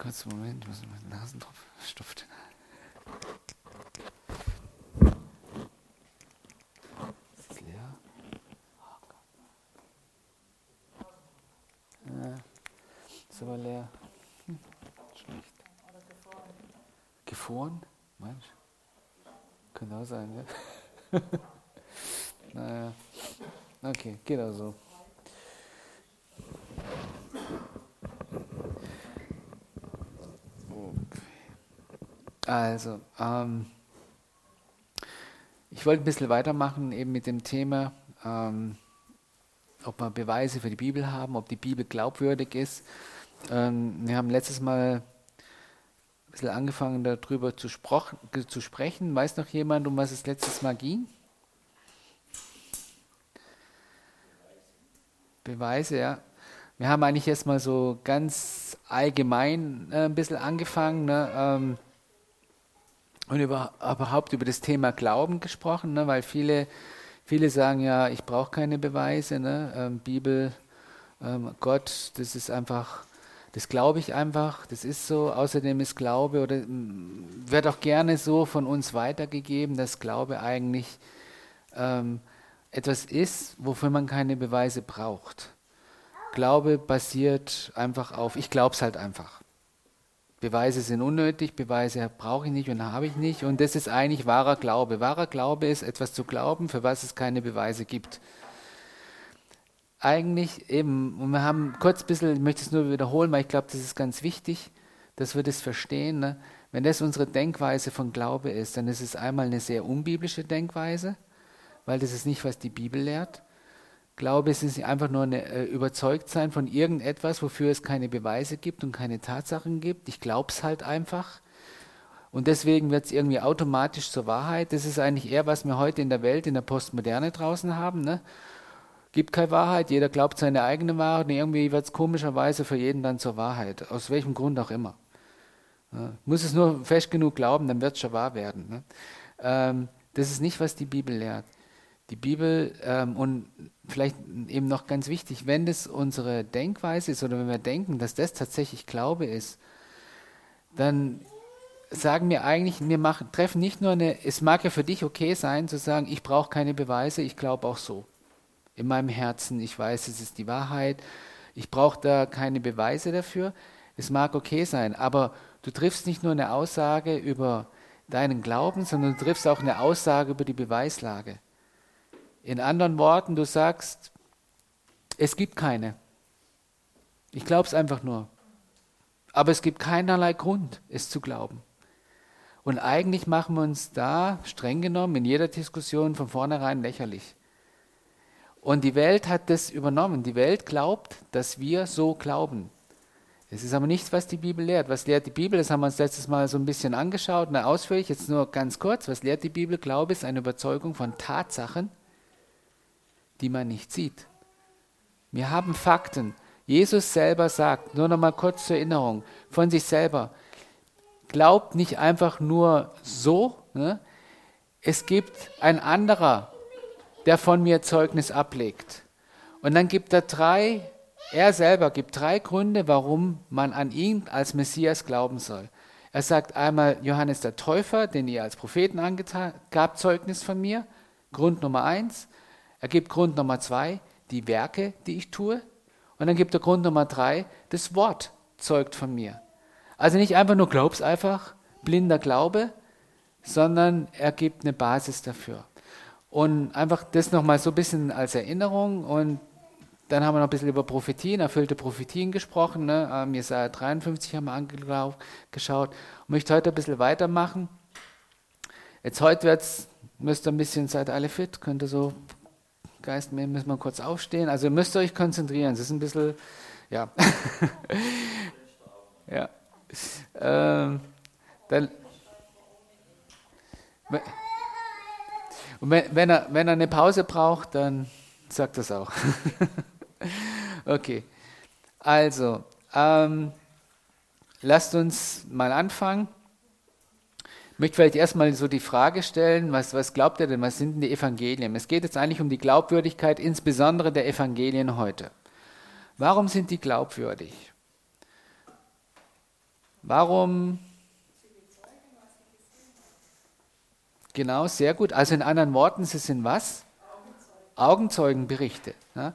Kurz Moment, ich muss meinen Nasentropf drin. Ist es leer? Ja, ist aber leer. Hm, schlecht. Gefroren? Mensch. Könnte auch sein, ja? naja. Okay, geht also. Also, ähm, ich wollte ein bisschen weitermachen eben mit dem Thema, ähm, ob wir Beweise für die Bibel haben, ob die Bibel glaubwürdig ist. Ähm, wir haben letztes Mal ein bisschen angefangen darüber zu, zu sprechen. Weiß noch jemand, um was es letztes Mal ging? Beweise, ja. Wir haben eigentlich erstmal so ganz allgemein äh, ein bisschen angefangen. Ne? Ähm, und über, überhaupt über das Thema Glauben gesprochen, ne? weil viele, viele sagen ja, ich brauche keine Beweise, ne? Ähm, Bibel, ähm, Gott, das ist einfach, das glaube ich einfach, das ist so. Außerdem ist Glaube oder wird auch gerne so von uns weitergegeben, dass Glaube eigentlich ähm, etwas ist, wofür man keine Beweise braucht. Glaube basiert einfach auf, ich glaube es halt einfach. Beweise sind unnötig, Beweise brauche ich nicht und habe ich nicht. Und das ist eigentlich wahrer Glaube. Wahrer Glaube ist etwas zu glauben, für was es keine Beweise gibt. Eigentlich eben, und wir haben kurz ein bisschen, ich möchte es nur wiederholen, weil ich glaube, das ist ganz wichtig, dass wir das verstehen. Ne? Wenn das unsere Denkweise von Glaube ist, dann ist es einmal eine sehr unbiblische Denkweise, weil das ist nicht, was die Bibel lehrt. Glaube ist nicht einfach nur eine äh, Überzeugtsein von irgendetwas, wofür es keine Beweise gibt und keine Tatsachen gibt. Ich glaube es halt einfach. Und deswegen wird es irgendwie automatisch zur Wahrheit. Das ist eigentlich eher, was wir heute in der Welt, in der Postmoderne draußen haben. Ne? Gibt keine Wahrheit, jeder glaubt seine eigene Wahrheit und irgendwie wird es komischerweise für jeden dann zur Wahrheit. Aus welchem Grund auch immer. Ja, muss es nur fest genug glauben, dann wird es schon wahr werden. Ne? Ähm, das ist nicht, was die Bibel lehrt. Die Bibel ähm, und vielleicht eben noch ganz wichtig, wenn das unsere Denkweise ist oder wenn wir denken, dass das tatsächlich Glaube ist, dann sagen wir eigentlich, wir machen, treffen nicht nur eine, es mag ja für dich okay sein zu sagen, ich brauche keine Beweise, ich glaube auch so. In meinem Herzen, ich weiß, es ist die Wahrheit, ich brauche da keine Beweise dafür. Es mag okay sein, aber du triffst nicht nur eine Aussage über deinen Glauben, sondern du triffst auch eine Aussage über die Beweislage. In anderen Worten, du sagst, es gibt keine. Ich glaube es einfach nur. Aber es gibt keinerlei Grund, es zu glauben. Und eigentlich machen wir uns da, streng genommen, in jeder Diskussion von vornherein lächerlich. Und die Welt hat das übernommen. Die Welt glaubt, dass wir so glauben. Es ist aber nichts, was die Bibel lehrt. Was lehrt die Bibel? Das haben wir uns letztes Mal so ein bisschen angeschaut, na, ausführlich, jetzt nur ganz kurz. Was lehrt die Bibel? Glaube ist eine Überzeugung von Tatsachen, die man nicht sieht. Wir haben Fakten. Jesus selber sagt, nur noch mal kurz zur Erinnerung, von sich selber, glaubt nicht einfach nur so, ne? es gibt ein anderer, der von mir Zeugnis ablegt. Und dann gibt er drei, er selber gibt drei Gründe, warum man an ihn als Messias glauben soll. Er sagt einmal, Johannes der Täufer, den ihr als Propheten angetan, gab Zeugnis von mir. Grund Nummer eins. Er gibt Grund Nummer zwei, die Werke, die ich tue. Und dann gibt er Grund Nummer drei, das Wort zeugt von mir. Also nicht einfach nur glaub's einfach, blinder Glaube, sondern er gibt eine Basis dafür. Und einfach das nochmal so ein bisschen als Erinnerung und dann haben wir noch ein bisschen über Prophetien, erfüllte Prophetien gesprochen. Ne? Ähm, Jesaja 53 haben wir angeschaut und möchte heute ein bisschen weitermachen. Jetzt heute wird's, müsst ihr ein bisschen, seid alle fit, könnt ihr so Geist, wir müssen mal kurz aufstehen. Also ihr müsst euch konzentrieren. Es ist ein bisschen, ja. ja. Ähm, dann, und wenn, wenn, er, wenn er eine Pause braucht, dann sagt das auch. okay. Also, ähm, lasst uns mal anfangen. Ich möchte vielleicht erstmal so die Frage stellen, was, was glaubt ihr denn, was sind denn die Evangelien? Es geht jetzt eigentlich um die Glaubwürdigkeit, insbesondere der Evangelien heute. Warum sind die glaubwürdig? Warum? Genau, sehr gut. Also in anderen Worten, sie sind was? Augenzeugenberichte. Ja?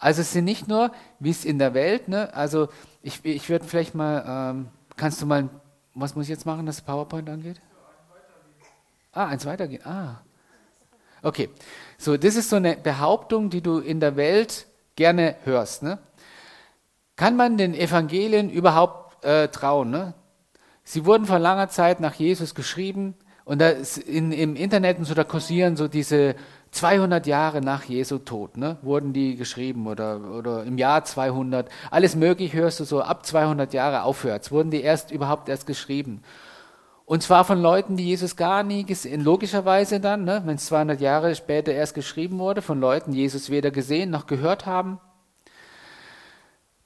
Also es sind nicht nur, wie es in der Welt, ne? also ich, ich würde vielleicht mal, ähm, kannst du mal, was muss ich jetzt machen, dass PowerPoint angeht? Ah, eins weitergehen. Ah. Okay. So, das ist so eine Behauptung, die du in der Welt gerne hörst. Ne? Kann man den Evangelien überhaupt äh, trauen? Ne? Sie wurden vor langer Zeit nach Jesus geschrieben und da in, im Internet und so, da kursieren so diese 200 Jahre nach Jesu Tod, ne, wurden die geschrieben oder, oder im Jahr 200. Alles möglich hörst du so ab 200 Jahre aufwärts, wurden die erst überhaupt erst geschrieben. Und zwar von Leuten, die Jesus gar nie gesehen, logischerweise dann, ne, wenn es 200 Jahre später erst geschrieben wurde, von Leuten, die Jesus weder gesehen noch gehört haben.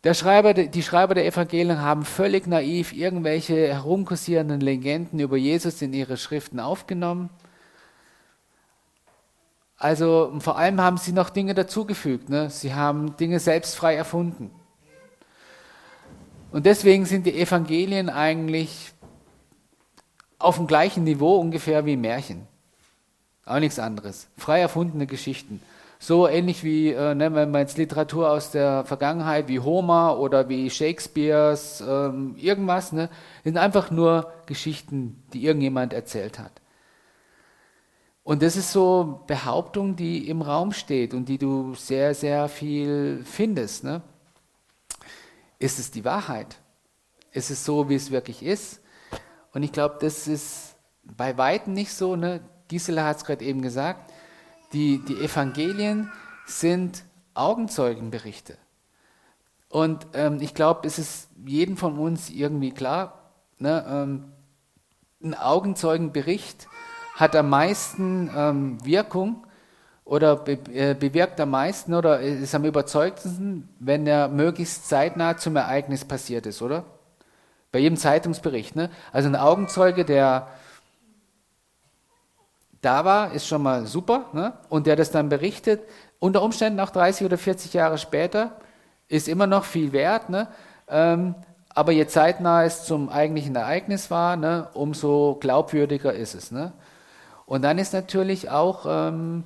Der Schreiber, die Schreiber der Evangelien haben völlig naiv irgendwelche herumkursierenden Legenden über Jesus in ihre Schriften aufgenommen. Also vor allem haben sie noch Dinge dazugefügt. Ne? Sie haben Dinge selbst frei erfunden. Und deswegen sind die Evangelien eigentlich auf dem gleichen Niveau ungefähr wie Märchen. Auch nichts anderes. Frei erfundene Geschichten. So ähnlich wie, äh, ne, wenn man jetzt Literatur aus der Vergangenheit, wie Homer oder wie Shakespeares, ähm, irgendwas, ne, sind einfach nur Geschichten, die irgendjemand erzählt hat. Und das ist so Behauptung, die im Raum steht und die du sehr, sehr viel findest. Ne? Ist es die Wahrheit? Ist es so, wie es wirklich ist? Und ich glaube, das ist bei Weitem nicht so. Ne? Gisela hat es gerade eben gesagt. Die, die Evangelien sind Augenzeugenberichte. Und ähm, ich glaube, es ist jedem von uns irgendwie klar, ne, ähm, ein Augenzeugenbericht hat am meisten ähm, Wirkung oder be äh, bewirkt am meisten oder ist am überzeugendsten, wenn er möglichst zeitnah zum Ereignis passiert ist, oder? Bei jedem Zeitungsbericht. Ne? Also ein Augenzeuge, der da war, ist schon mal super. Ne? Und der das dann berichtet, unter Umständen auch 30 oder 40 Jahre später, ist immer noch viel wert. Ne? Ähm, aber je zeitnah es zum eigentlichen Ereignis war, ne, umso glaubwürdiger ist es. Ne? Und dann ist natürlich auch ähm,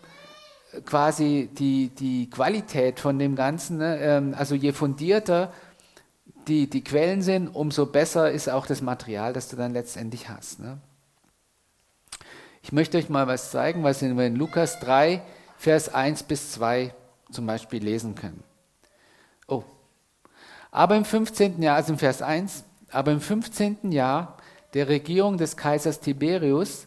quasi die, die Qualität von dem Ganzen, ne, ähm, also je fundierter die, die Quellen sind, umso besser ist auch das Material, das du dann letztendlich hast. Ne? Ich möchte euch mal was zeigen, was wir in Lukas 3, Vers 1 bis 2 zum Beispiel lesen können. Oh. Aber im 15. Jahr, also im Vers 1, aber im 15. Jahr der Regierung des Kaisers Tiberius,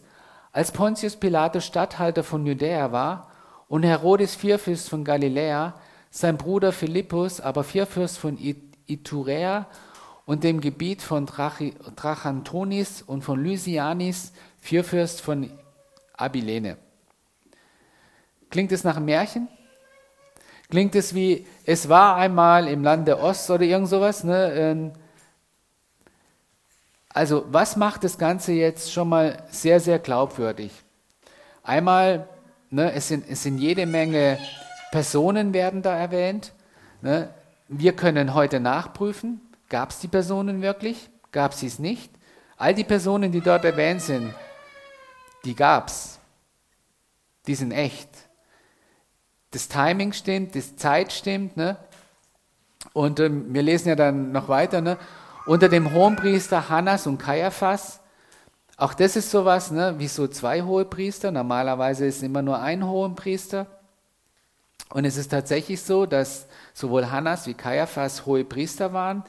als Pontius Pilatus Statthalter von Judäa war und Herodes Vierfürst von Galiläa, sein Bruder Philippus aber Vierfürst von Iturea und dem Gebiet von Drachantonis und von Lysianis, Vierfürst von Abilene. Klingt es nach einem Märchen? Klingt es wie, es war einmal im Land der Ost oder irgend sowas? Ne? Ähm, also was macht das Ganze jetzt schon mal sehr, sehr glaubwürdig? Einmal, ne, es, sind, es sind jede Menge Personen werden da erwähnt. Ne? Wir können heute nachprüfen, gab es die Personen wirklich, gab es es nicht. All die Personen, die dort erwähnt sind, die gab es. Die sind echt. Das Timing stimmt, die Zeit stimmt. Ne? Und ähm, wir lesen ja dann noch weiter. Ne? Unter dem Hohenpriester Hannas und Kaiaphas. Auch das ist sowas, ne? wie so zwei Hohepriester. Normalerweise ist immer nur ein Hohenpriester. Und es ist tatsächlich so, dass sowohl Hannas wie Kaiaphas hohe Priester waren.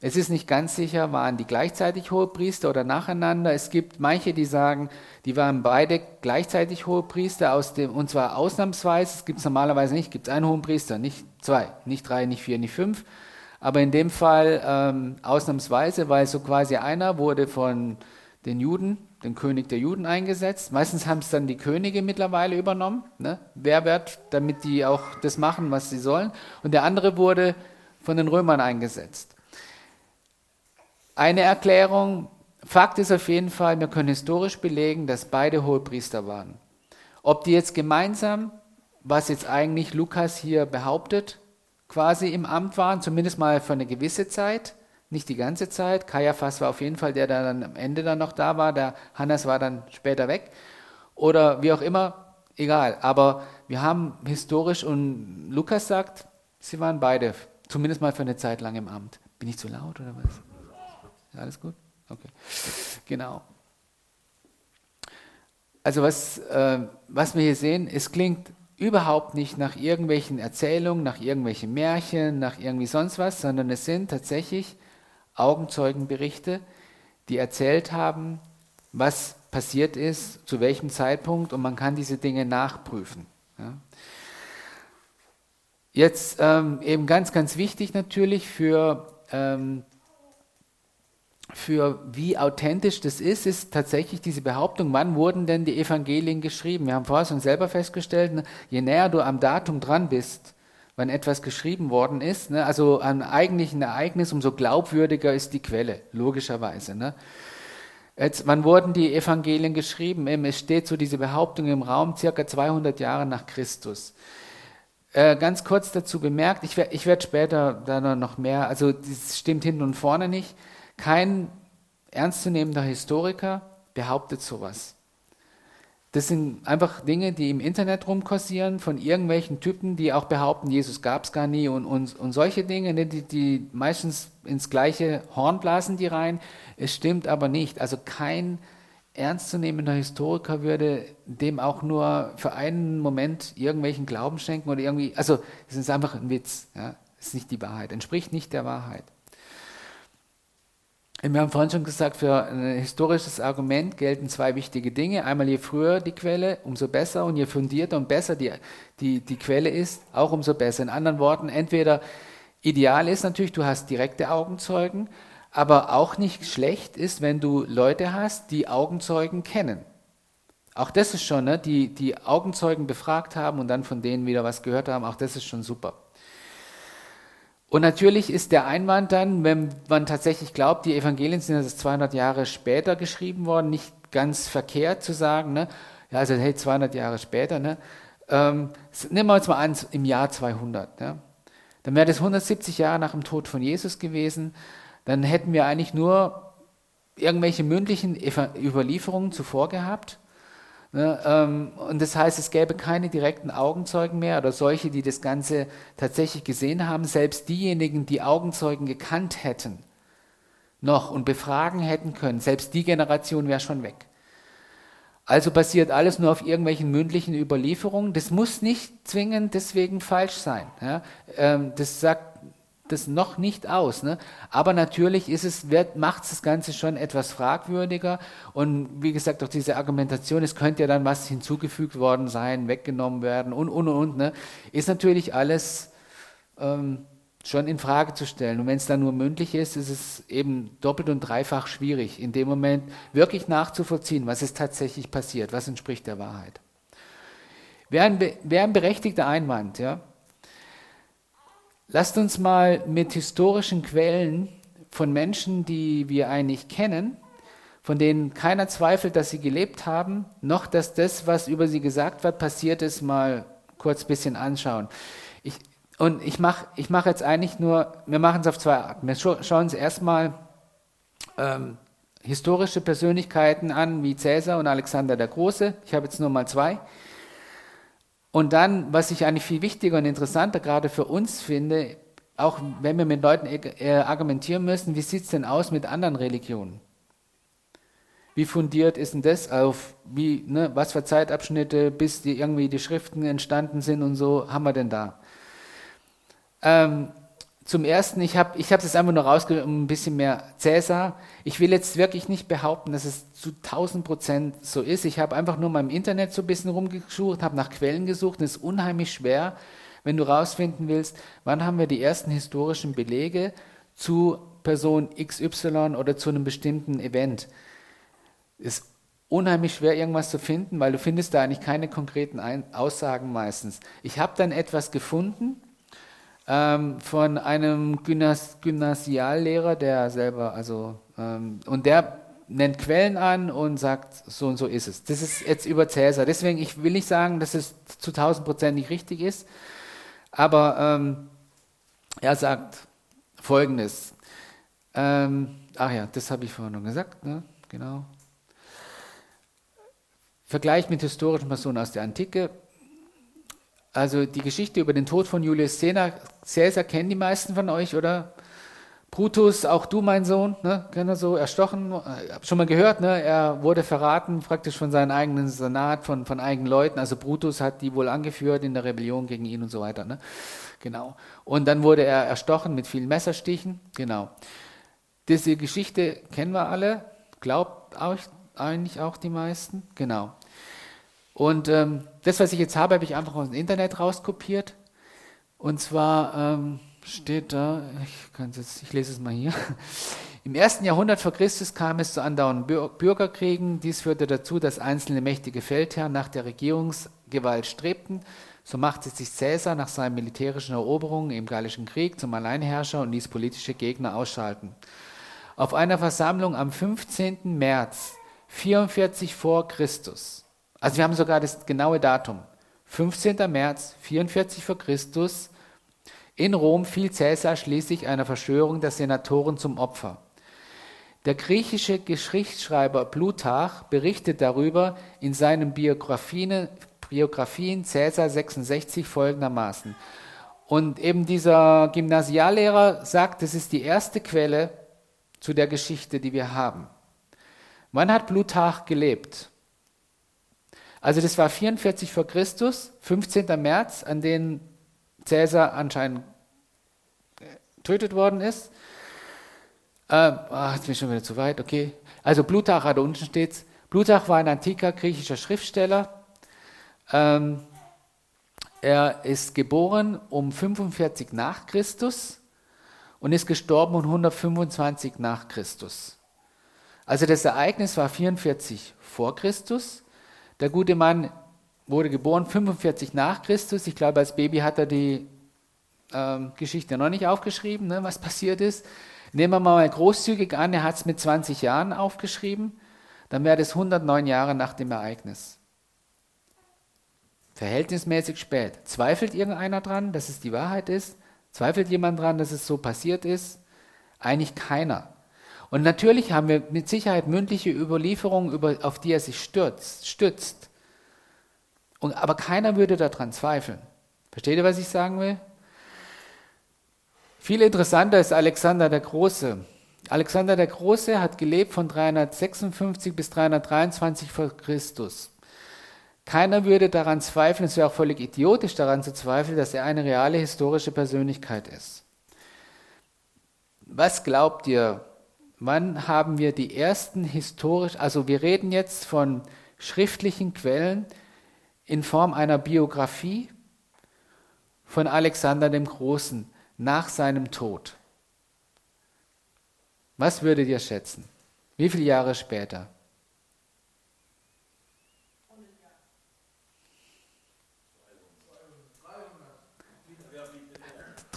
Es ist nicht ganz sicher, waren die gleichzeitig hohe Priester oder nacheinander. Es gibt manche, die sagen, die waren beide gleichzeitig hohe Priester, aus dem, und zwar ausnahmsweise. Es gibt es normalerweise nicht, gibt es einen hohen Priester, nicht zwei, nicht drei, nicht vier, nicht fünf. Aber in dem Fall ähm, ausnahmsweise, weil so quasi einer wurde von den Juden den König der Juden eingesetzt. Meistens haben es dann die Könige mittlerweile übernommen. Ne? Wer wird, damit die auch das machen, was sie sollen. Und der andere wurde von den Römern eingesetzt. Eine Erklärung, Fakt ist auf jeden Fall, wir können historisch belegen, dass beide Hohepriester waren. Ob die jetzt gemeinsam, was jetzt eigentlich Lukas hier behauptet, quasi im Amt waren, zumindest mal für eine gewisse Zeit, nicht die ganze Zeit. Kaiaphas war auf jeden Fall der, der dann am Ende dann noch da war. Der Hannes war dann später weg. Oder wie auch immer, egal. Aber wir haben historisch, und Lukas sagt, sie waren beide, zumindest mal für eine Zeit lang im Amt. Bin ich zu laut oder was? Alles gut? Okay. Genau. Also was, äh, was wir hier sehen, es klingt überhaupt nicht nach irgendwelchen Erzählungen, nach irgendwelchen Märchen, nach irgendwie sonst was, sondern es sind tatsächlich Augenzeugenberichte, die erzählt haben, was passiert ist, zu welchem Zeitpunkt und man kann diese Dinge nachprüfen. Ja. Jetzt ähm, eben ganz, ganz wichtig natürlich für ähm, für wie authentisch das ist, ist tatsächlich diese Behauptung, wann wurden denn die Evangelien geschrieben? Wir haben vorher schon selber festgestellt, ne, je näher du am Datum dran bist, wann etwas geschrieben worden ist, ne, also am eigentlichen Ereignis, umso glaubwürdiger ist die Quelle, logischerweise. Ne. Jetzt, wann wurden die Evangelien geschrieben? Es steht so diese Behauptung im Raum, circa 200 Jahre nach Christus. Äh, ganz kurz dazu bemerkt, ich, ich werde später da noch mehr, also das stimmt hinten und vorne nicht, kein ernstzunehmender Historiker behauptet sowas. Das sind einfach Dinge, die im Internet rumkursieren von irgendwelchen Typen, die auch behaupten, Jesus gab es gar nie und, und, und solche Dinge, ne, die, die meistens ins gleiche Horn blasen die rein. Es stimmt aber nicht. Also kein ernstzunehmender Historiker würde dem auch nur für einen Moment irgendwelchen Glauben schenken oder irgendwie, also es ist einfach ein Witz. Ja? Es ist nicht die Wahrheit, entspricht nicht der Wahrheit. Wir haben vorhin schon gesagt, für ein historisches Argument gelten zwei wichtige Dinge. Einmal, je früher die Quelle, umso besser. Und je fundierter und besser die, die, die Quelle ist, auch umso besser. In anderen Worten, entweder ideal ist natürlich, du hast direkte Augenzeugen, aber auch nicht schlecht ist, wenn du Leute hast, die Augenzeugen kennen. Auch das ist schon, ne, die, die Augenzeugen befragt haben und dann von denen wieder was gehört haben, auch das ist schon super. Und natürlich ist der Einwand dann, wenn man tatsächlich glaubt, die Evangelien sind jetzt 200 Jahre später geschrieben worden, nicht ganz verkehrt zu sagen, ne? ja, also hey, 200 Jahre später, ne? ähm, nehmen wir uns mal an, im Jahr 200, ne? dann wäre das 170 Jahre nach dem Tod von Jesus gewesen, dann hätten wir eigentlich nur irgendwelche mündlichen Überlieferungen zuvor gehabt und das heißt, es gäbe keine direkten Augenzeugen mehr oder solche, die das Ganze tatsächlich gesehen haben. Selbst diejenigen, die Augenzeugen gekannt hätten, noch und befragen hätten können, selbst die Generation wäre schon weg. Also basiert alles nur auf irgendwelchen mündlichen Überlieferungen. Das muss nicht zwingend deswegen falsch sein. Ähm, das sagt das noch nicht aus. Ne? Aber natürlich ist es, macht das Ganze schon etwas fragwürdiger. Und wie gesagt, auch diese Argumentation, es könnte ja dann was hinzugefügt worden sein, weggenommen werden und, und, und, ne? ist natürlich alles ähm, schon in Frage zu stellen. Und wenn es dann nur mündlich ist, ist es eben doppelt und dreifach schwierig, in dem Moment wirklich nachzuvollziehen, was ist tatsächlich passiert, was entspricht der Wahrheit. Wäre ein, wäre ein berechtigter Einwand, ja. Lasst uns mal mit historischen Quellen von Menschen, die wir eigentlich kennen, von denen keiner zweifelt, dass sie gelebt haben, noch dass das, was über sie gesagt wird, passiert ist, mal kurz ein bisschen anschauen. Ich, und ich mache ich mach jetzt eigentlich nur, wir machen es auf zwei Arten. Wir schauen uns erstmal ähm, historische Persönlichkeiten an, wie Cäsar und Alexander der Große. Ich habe jetzt nur mal zwei. Und dann, was ich eigentlich viel wichtiger und interessanter gerade für uns finde, auch wenn wir mit Leuten äh, argumentieren müssen, wie sieht es denn aus mit anderen Religionen? Wie fundiert ist denn das auf, wie, ne, was für Zeitabschnitte, bis die irgendwie die Schriften entstanden sind und so, haben wir denn da? Ähm, zum Ersten, ich habe ich hab einfach nur rausgeholt, um ein bisschen mehr Cäsar. Ich will jetzt wirklich nicht behaupten, dass es zu 1000 Prozent so ist. Ich habe einfach nur mal im Internet so ein bisschen rumgesucht, habe nach Quellen gesucht. Es ist unheimlich schwer, wenn du rausfinden willst, wann haben wir die ersten historischen Belege zu Person XY oder zu einem bestimmten Event. Es ist unheimlich schwer, irgendwas zu finden, weil du findest da eigentlich keine konkreten Aussagen meistens. Ich habe dann etwas gefunden, ähm, von einem Gymnas Gymnasiallehrer, der selber, also, ähm, und der nennt Quellen an und sagt, so und so ist es. Das ist jetzt über Cäsar. Deswegen, ich will nicht sagen, dass es zu 1000 Prozent nicht richtig ist, aber ähm, er sagt Folgendes. Ähm, ach ja, das habe ich vorhin noch gesagt, ne? genau. Vergleich mit historischen Personen aus der Antike. Also die Geschichte über den Tod von Julius Caesar kennen die meisten von euch, oder? Brutus, auch du, mein Sohn, ne, kennt so, erstochen, äh, hab schon mal gehört, ne, er wurde verraten praktisch von seinem eigenen Senat, von, von eigenen Leuten, also Brutus hat die wohl angeführt in der Rebellion gegen ihn und so weiter, ne, genau. Und dann wurde er erstochen mit vielen Messerstichen, genau. Diese Geschichte kennen wir alle, glaubt auch, eigentlich auch die meisten, genau. Und ähm, das, was ich jetzt habe, habe ich einfach aus dem Internet rauskopiert, und zwar... Ähm, steht da, ich, jetzt, ich lese es mal hier. Im ersten Jahrhundert vor Christus kam es zu andauernden Bürgerkriegen. Dies führte dazu, dass einzelne mächtige Feldherren nach der Regierungsgewalt strebten. So machte sich Caesar nach seinen militärischen Eroberungen im Gallischen Krieg zum Alleinherrscher und ließ politische Gegner ausschalten. Auf einer Versammlung am 15. März 44 vor Christus, also wir haben sogar das genaue Datum, 15. März 44 vor Christus, in Rom fiel Caesar schließlich einer Verschwörung der Senatoren zum Opfer. Der griechische Geschichtsschreiber Plutarch berichtet darüber in seinen Biografien, Biografien Caesar 66 folgendermaßen. Und eben dieser Gymnasiallehrer sagt, das ist die erste Quelle zu der Geschichte, die wir haben. Wann hat Plutarch gelebt? Also das war 44 vor Christus, 15. März, an den Cäsar anscheinend getötet worden ist. Ähm, ach, jetzt bin ich schon wieder zu weit, okay. Also Plutarch, da unten steht Plutarch war ein antiker griechischer Schriftsteller. Ähm, er ist geboren um 45 nach Christus und ist gestorben um 125 nach Christus. Also das Ereignis war 44 vor Christus. Der gute Mann wurde geboren 45 nach Christus. Ich glaube, als Baby hat er die ähm, Geschichte noch nicht aufgeschrieben, ne, was passiert ist. Nehmen wir mal großzügig an, er hat es mit 20 Jahren aufgeschrieben, dann wäre das 109 Jahre nach dem Ereignis. Verhältnismäßig spät. Zweifelt irgendeiner dran, dass es die Wahrheit ist? Zweifelt jemand dran, dass es so passiert ist? Eigentlich keiner. Und natürlich haben wir mit Sicherheit mündliche Überlieferungen, über, auf die er sich stürzt, stützt. Und, aber keiner würde daran zweifeln. Versteht ihr, was ich sagen will? Viel interessanter ist Alexander der Große. Alexander der Große hat gelebt von 356 bis 323 vor Christus. Keiner würde daran zweifeln, es wäre auch völlig idiotisch daran zu zweifeln, dass er eine reale historische Persönlichkeit ist. Was glaubt ihr, wann haben wir die ersten historisch, also wir reden jetzt von schriftlichen Quellen, in Form einer Biografie von Alexander dem Großen nach seinem Tod. Was würdet ihr schätzen? Wie viele Jahre später?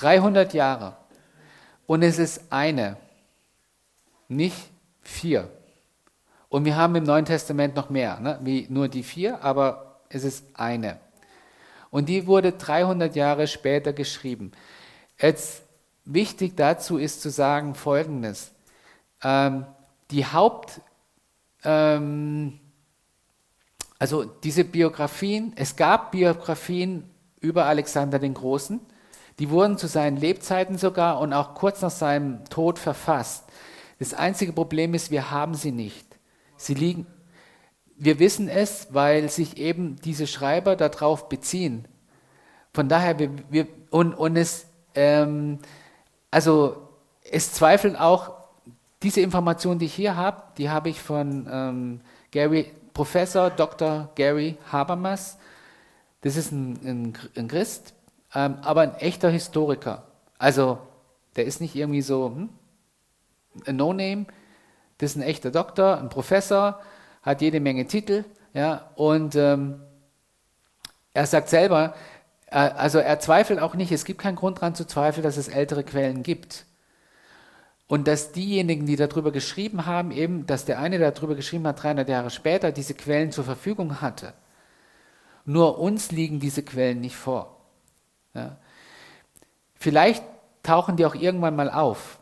300 Jahre. Und es ist eine, nicht vier. Und wir haben im Neuen Testament noch mehr, ne? wie nur die vier, aber es ist eine. Und die wurde 300 Jahre später geschrieben. Jetzt wichtig dazu ist zu sagen Folgendes. Ähm, die Haupt, ähm, also diese Biografien, es gab Biografien über Alexander den Großen, die wurden zu seinen Lebzeiten sogar und auch kurz nach seinem Tod verfasst. Das einzige Problem ist, wir haben sie nicht. Sie liegen, wir wissen es, weil sich eben diese Schreiber darauf beziehen. Von daher, wir, wir, und, und es, ähm, also es zweifeln auch, diese Information, die ich hier habe, die habe ich von ähm, Gary, Professor Dr. Gary Habermas. Das ist ein, ein, ein Christ, ähm, aber ein echter Historiker. Also der ist nicht irgendwie so hm, No-Name, das ist ein echter Doktor, ein Professor, hat jede Menge Titel, ja, und ähm, er sagt selber, äh, also er zweifelt auch nicht, es gibt keinen Grund daran zu zweifeln, dass es ältere Quellen gibt. Und dass diejenigen, die darüber geschrieben haben, eben, dass der eine, der darüber geschrieben hat, 300 Jahre später diese Quellen zur Verfügung hatte. Nur uns liegen diese Quellen nicht vor. Ja. Vielleicht tauchen die auch irgendwann mal auf.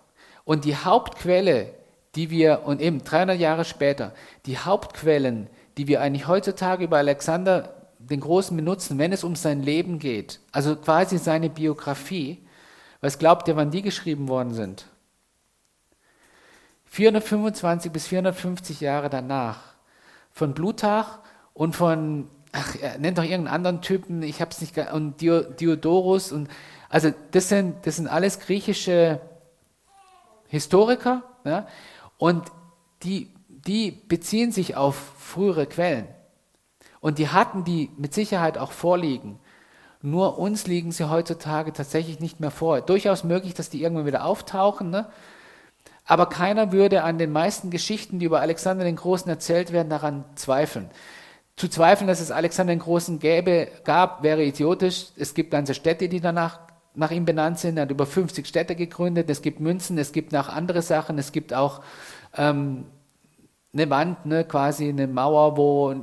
Und die Hauptquelle, die wir, und eben 300 Jahre später, die Hauptquellen, die wir eigentlich heutzutage über Alexander den Großen benutzen, wenn es um sein Leben geht, also quasi seine Biografie, was glaubt ihr, wann die geschrieben worden sind? 425 bis 450 Jahre danach. Von Plutarch und von, ach, er nennt doch irgendeinen anderen Typen, ich habe es nicht, und Diodorus und, also das sind, das sind alles griechische Historiker, ja, und die, die beziehen sich auf frühere Quellen. Und die hatten die mit Sicherheit auch vorliegen. Nur uns liegen sie heutzutage tatsächlich nicht mehr vor. Durchaus möglich, dass die irgendwann wieder auftauchen, ne? aber keiner würde an den meisten Geschichten, die über Alexander den Großen erzählt werden, daran zweifeln. Zu zweifeln, dass es Alexander den Großen gäbe, gab, wäre idiotisch. Es gibt ganze Städte, die danach nach ihm benannt sind. Er hat über 50 Städte gegründet. Es gibt Münzen, es gibt noch andere Sachen. Es gibt auch ähm, eine Wand, ne, quasi eine Mauer, wo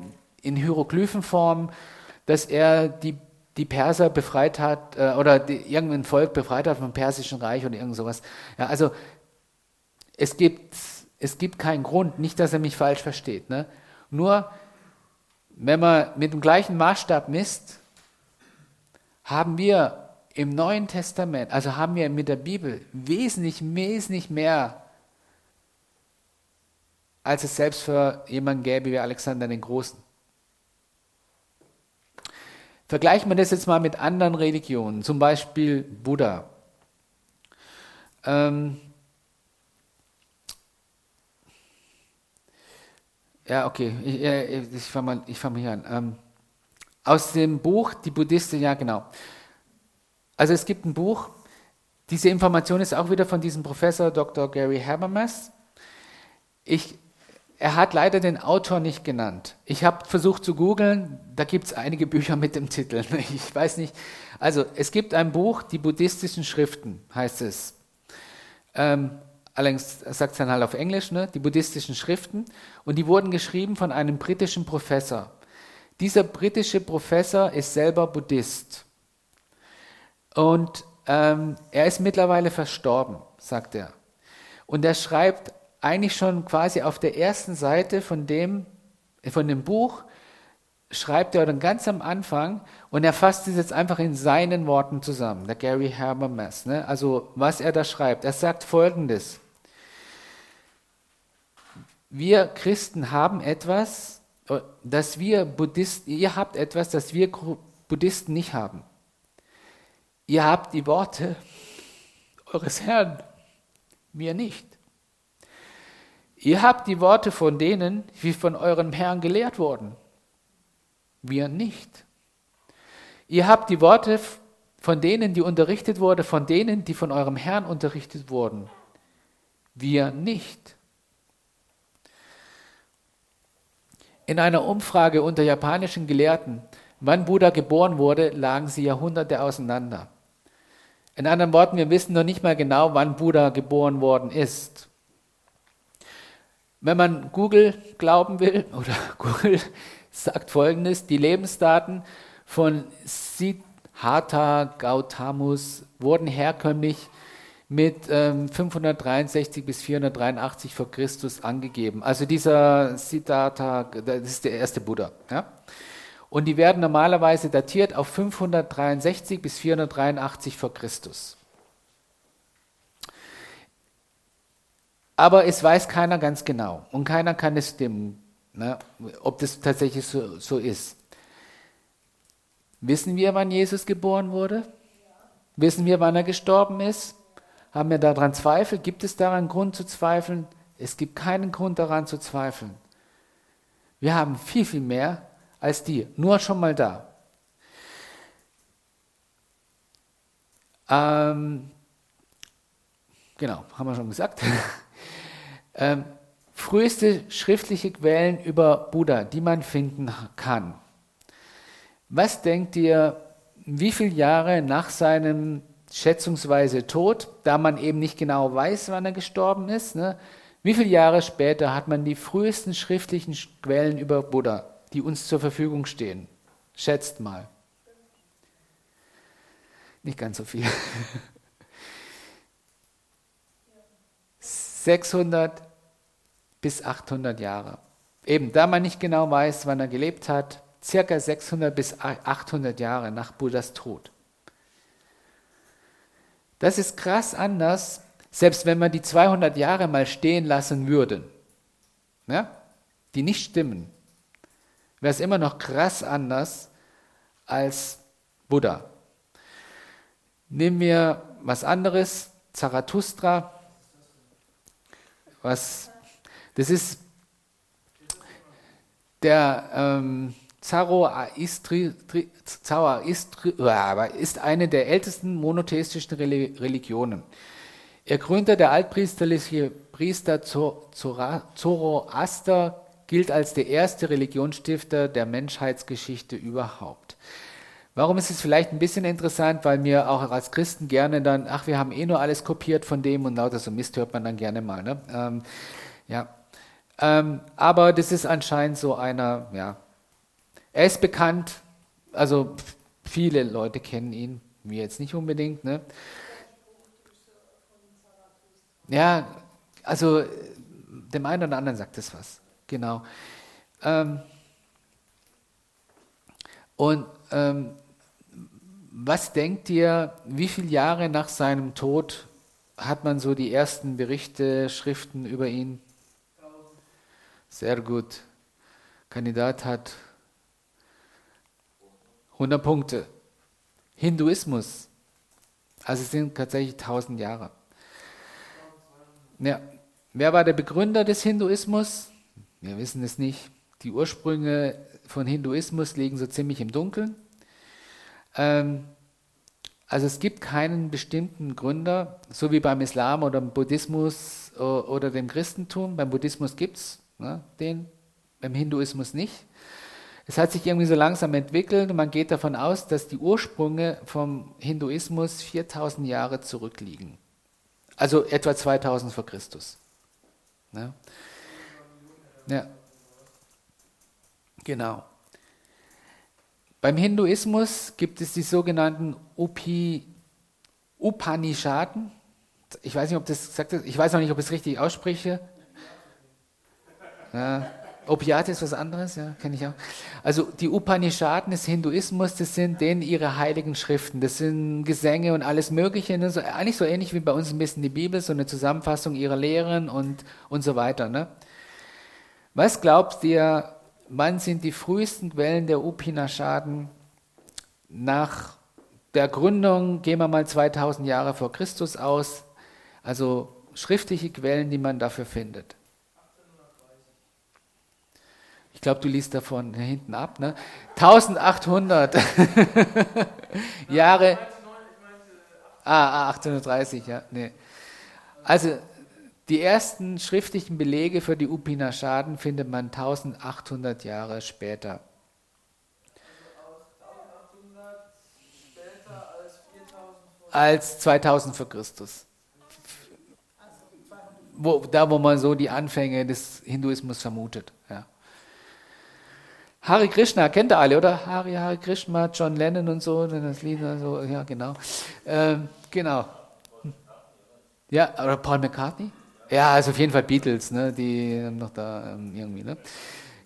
in Hieroglyphenform, dass er die, die Perser befreit hat äh, oder die, irgendein Volk befreit hat vom Persischen Reich oder irgend sowas. Ja, also es gibt, es gibt keinen Grund, nicht, dass er mich falsch versteht. Ne? Nur, wenn man mit dem gleichen Maßstab misst, haben wir im Neuen Testament, also haben wir mit der Bibel wesentlich, wesentlich mehr, als es selbst für jemanden gäbe wie Alexander den Großen. Vergleichen wir das jetzt mal mit anderen Religionen, zum Beispiel Buddha. Ähm, ja, okay, ich, ich fange mal, fang mal hier an. Ähm, aus dem Buch Die Buddhisten, ja genau. Also es gibt ein Buch, diese Information ist auch wieder von diesem Professor Dr. Gary Habermas. Ich er hat leider den Autor nicht genannt. Ich habe versucht zu googeln, da gibt es einige Bücher mit dem Titel. Ich weiß nicht. Also es gibt ein Buch, die buddhistischen Schriften heißt es. Ähm, allerdings sagt es dann halt auf Englisch, ne? die buddhistischen Schriften. Und die wurden geschrieben von einem britischen Professor. Dieser britische Professor ist selber Buddhist. Und ähm, er ist mittlerweile verstorben, sagt er. Und er schreibt eigentlich schon quasi auf der ersten Seite von dem, von dem Buch schreibt er dann ganz am Anfang und er fasst es jetzt einfach in seinen Worten zusammen, der Gary Habermas. Ne? Also was er da schreibt. Er sagt folgendes. Wir Christen haben etwas, das wir Buddhisten, ihr habt etwas, das wir Buddhisten nicht haben. Ihr habt die Worte eures Herrn, wir nicht. Ihr habt die Worte von denen, wie von eurem Herrn gelehrt wurden. Wir nicht. Ihr habt die Worte von denen, die unterrichtet wurden, von denen, die von eurem Herrn unterrichtet wurden. Wir nicht. In einer Umfrage unter japanischen Gelehrten, wann Buddha geboren wurde, lagen sie Jahrhunderte auseinander. In anderen Worten, wir wissen noch nicht mal genau, wann Buddha geboren worden ist. Wenn man Google glauben will, oder Google sagt folgendes, die Lebensdaten von Siddhartha Gautamus wurden herkömmlich mit ähm, 563 bis 483 vor Christus angegeben. Also dieser Siddhartha, das ist der erste Buddha. Ja? Und die werden normalerweise datiert auf 563 bis 483 vor Christus. Aber es weiß keiner ganz genau und keiner kann es stimmen, ne, ob das tatsächlich so, so ist. Wissen wir, wann Jesus geboren wurde? Wissen wir, wann er gestorben ist? Haben wir daran Zweifel? Gibt es daran Grund zu zweifeln? Es gibt keinen Grund daran zu zweifeln. Wir haben viel, viel mehr als die. Nur schon mal da. Ähm, genau, haben wir schon gesagt. Ähm, früheste schriftliche Quellen über Buddha, die man finden kann. Was denkt ihr, wie viele Jahre nach seinem schätzungsweise Tod, da man eben nicht genau weiß, wann er gestorben ist, ne, wie viele Jahre später hat man die frühesten schriftlichen Quellen über Buddha, die uns zur Verfügung stehen? Schätzt mal. Nicht ganz so viel. 600 bis 800 Jahre. Eben, da man nicht genau weiß, wann er gelebt hat, circa 600 bis 800 Jahre nach Buddhas Tod. Das ist krass anders, selbst wenn man die 200 Jahre mal stehen lassen würde, ja, die nicht stimmen, wäre es immer noch krass anders als Buddha. Nehmen wir was anderes, Zarathustra, was, das ist der ähm, Zoroastri, ist eine der ältesten monotheistischen Religionen. Ihr Gründer, der altpriesterliche Priester Zoroaster, gilt als der erste Religionsstifter der Menschheitsgeschichte überhaupt. Warum ist es vielleicht ein bisschen interessant, weil wir auch als Christen gerne dann, ach, wir haben eh nur alles kopiert von dem und lauter so Mist hört man dann gerne mal. Ne? Ähm, ja. Ähm, aber das ist anscheinend so einer, ja, er ist bekannt, also viele Leute kennen ihn, mir jetzt nicht unbedingt. Ne? Ja, also dem einen oder anderen sagt es was, genau. Ähm, und ähm, was denkt ihr, wie viele Jahre nach seinem Tod hat man so die ersten Berichte, Schriften über ihn? Sehr gut. Kandidat hat 100 Punkte. Hinduismus, also es sind tatsächlich 1000 Jahre. Ja. Wer war der Begründer des Hinduismus? Wir wissen es nicht. Die Ursprünge von Hinduismus liegen so ziemlich im Dunkeln. Ähm, also es gibt keinen bestimmten Gründer, so wie beim Islam oder beim Buddhismus oder dem Christentum. Beim Buddhismus gibt es ne, den, beim Hinduismus nicht. Es hat sich irgendwie so langsam entwickelt und man geht davon aus, dass die Ursprünge vom Hinduismus 4000 Jahre zurückliegen. Also etwa 2000 vor Christus. Ja. Ja. Genau. Beim Hinduismus gibt es die sogenannten Upi, Upanishaden. Ich weiß nicht, ob das sagt, ich weiß noch nicht, ob ich es richtig ausspreche. Ja. Opiate ist was anderes, ja, kenne ich auch. Also die Upanishaden des Hinduismus, das sind denen ihre heiligen Schriften, das sind Gesänge und alles Mögliche, ne? so, eigentlich so ähnlich wie bei uns ein bisschen die Bibel, so eine Zusammenfassung ihrer Lehren und, und so weiter. Ne? Was glaubt ihr, wann sind die frühesten Quellen der Upanishaden nach der Gründung, gehen wir mal 2000 Jahre vor Christus aus, also schriftliche Quellen, die man dafür findet? Ich glaube, du liest davon hinten ab. Ne? 1800 Jahre. Ah, 1830, ah, ja. Nee. Also die ersten schriftlichen Belege für die Upanishaden findet man 1800 Jahre später. als 2000 vor Christus. Wo, da, wo man so die Anfänge des Hinduismus vermutet. Ja. Hare Krishna, kennt ihr alle, oder? Hare, Hare Krishna, John Lennon und so, das Lied, so, ja, genau. Ähm, genau. Ja, oder Paul McCartney? Ja, also auf jeden Fall Beatles, ne, die noch da ähm, irgendwie, ne?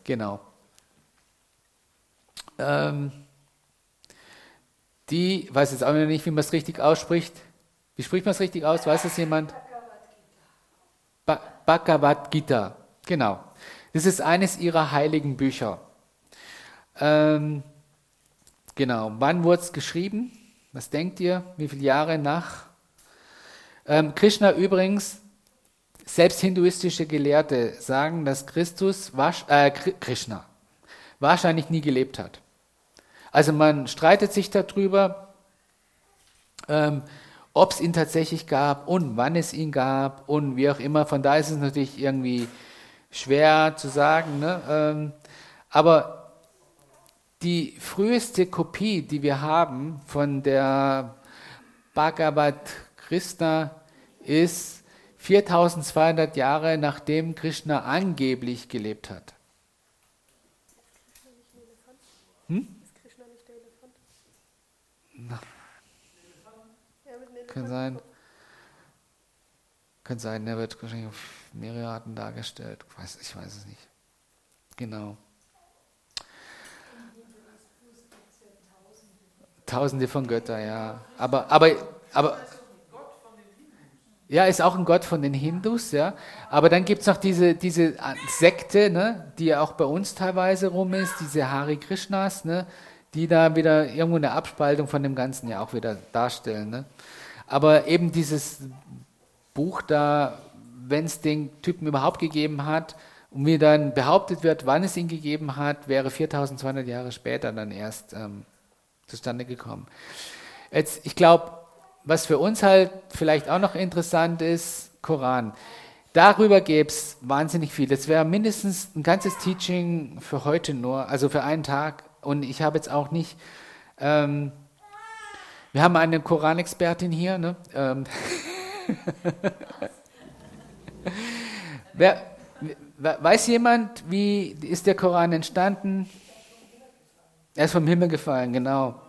Genau. Ähm, die, weiß jetzt auch noch nicht, wie man es richtig ausspricht. Wie spricht man es richtig aus? Weiß es jemand? Bhagavad Gita, genau. Das ist eines ihrer heiligen Bücher. Ähm, genau, wann wurde es geschrieben? Was denkt ihr? Wie viele Jahre nach? Ähm, Krishna übrigens, selbst hinduistische Gelehrte sagen, dass Christus, äh, Krishna, wahrscheinlich nie gelebt hat. Also man streitet sich darüber, ähm, ob es ihn tatsächlich gab und wann es ihn gab und wie auch immer. Von daher ist es natürlich irgendwie schwer zu sagen. Ne? Ähm, aber die früheste Kopie, die wir haben von der Bhagavad Krishna, ist 4200 Jahre nachdem Krishna angeblich gelebt hat. Hm? Ist Krishna nicht der Elefant? Na. Kann sein. Könnte sein, der wird wahrscheinlich auf mehrere Arten dargestellt. Ich weiß, ich weiß es nicht. Genau. Tausende von Göttern, ja. Aber, aber, aber ja, ist auch ein Gott von den Hindus, ja. Aber dann gibt es noch diese, diese Sekte, ne, die ja auch bei uns teilweise rum ist, diese Hari Krishnas, ne, die da wieder irgendwo eine Abspaltung von dem Ganzen ja auch wieder darstellen. Ne. Aber eben dieses Buch da, wenn es den Typen überhaupt gegeben hat und wie dann behauptet wird, wann es ihn gegeben hat, wäre 4200 Jahre später dann erst ähm, zustande gekommen. Jetzt, ich glaube, was für uns halt vielleicht auch noch interessant ist, Koran. Darüber gäbe es wahnsinnig viel. Das wäre mindestens ein ganzes Teaching für heute nur, also für einen Tag. Und ich habe jetzt auch nicht. Ähm, wir haben eine Koranexpertin hier. Ne? Ähm Wer, weiß jemand, wie ist der Koran entstanden? Er ist vom Himmel gefallen, genau.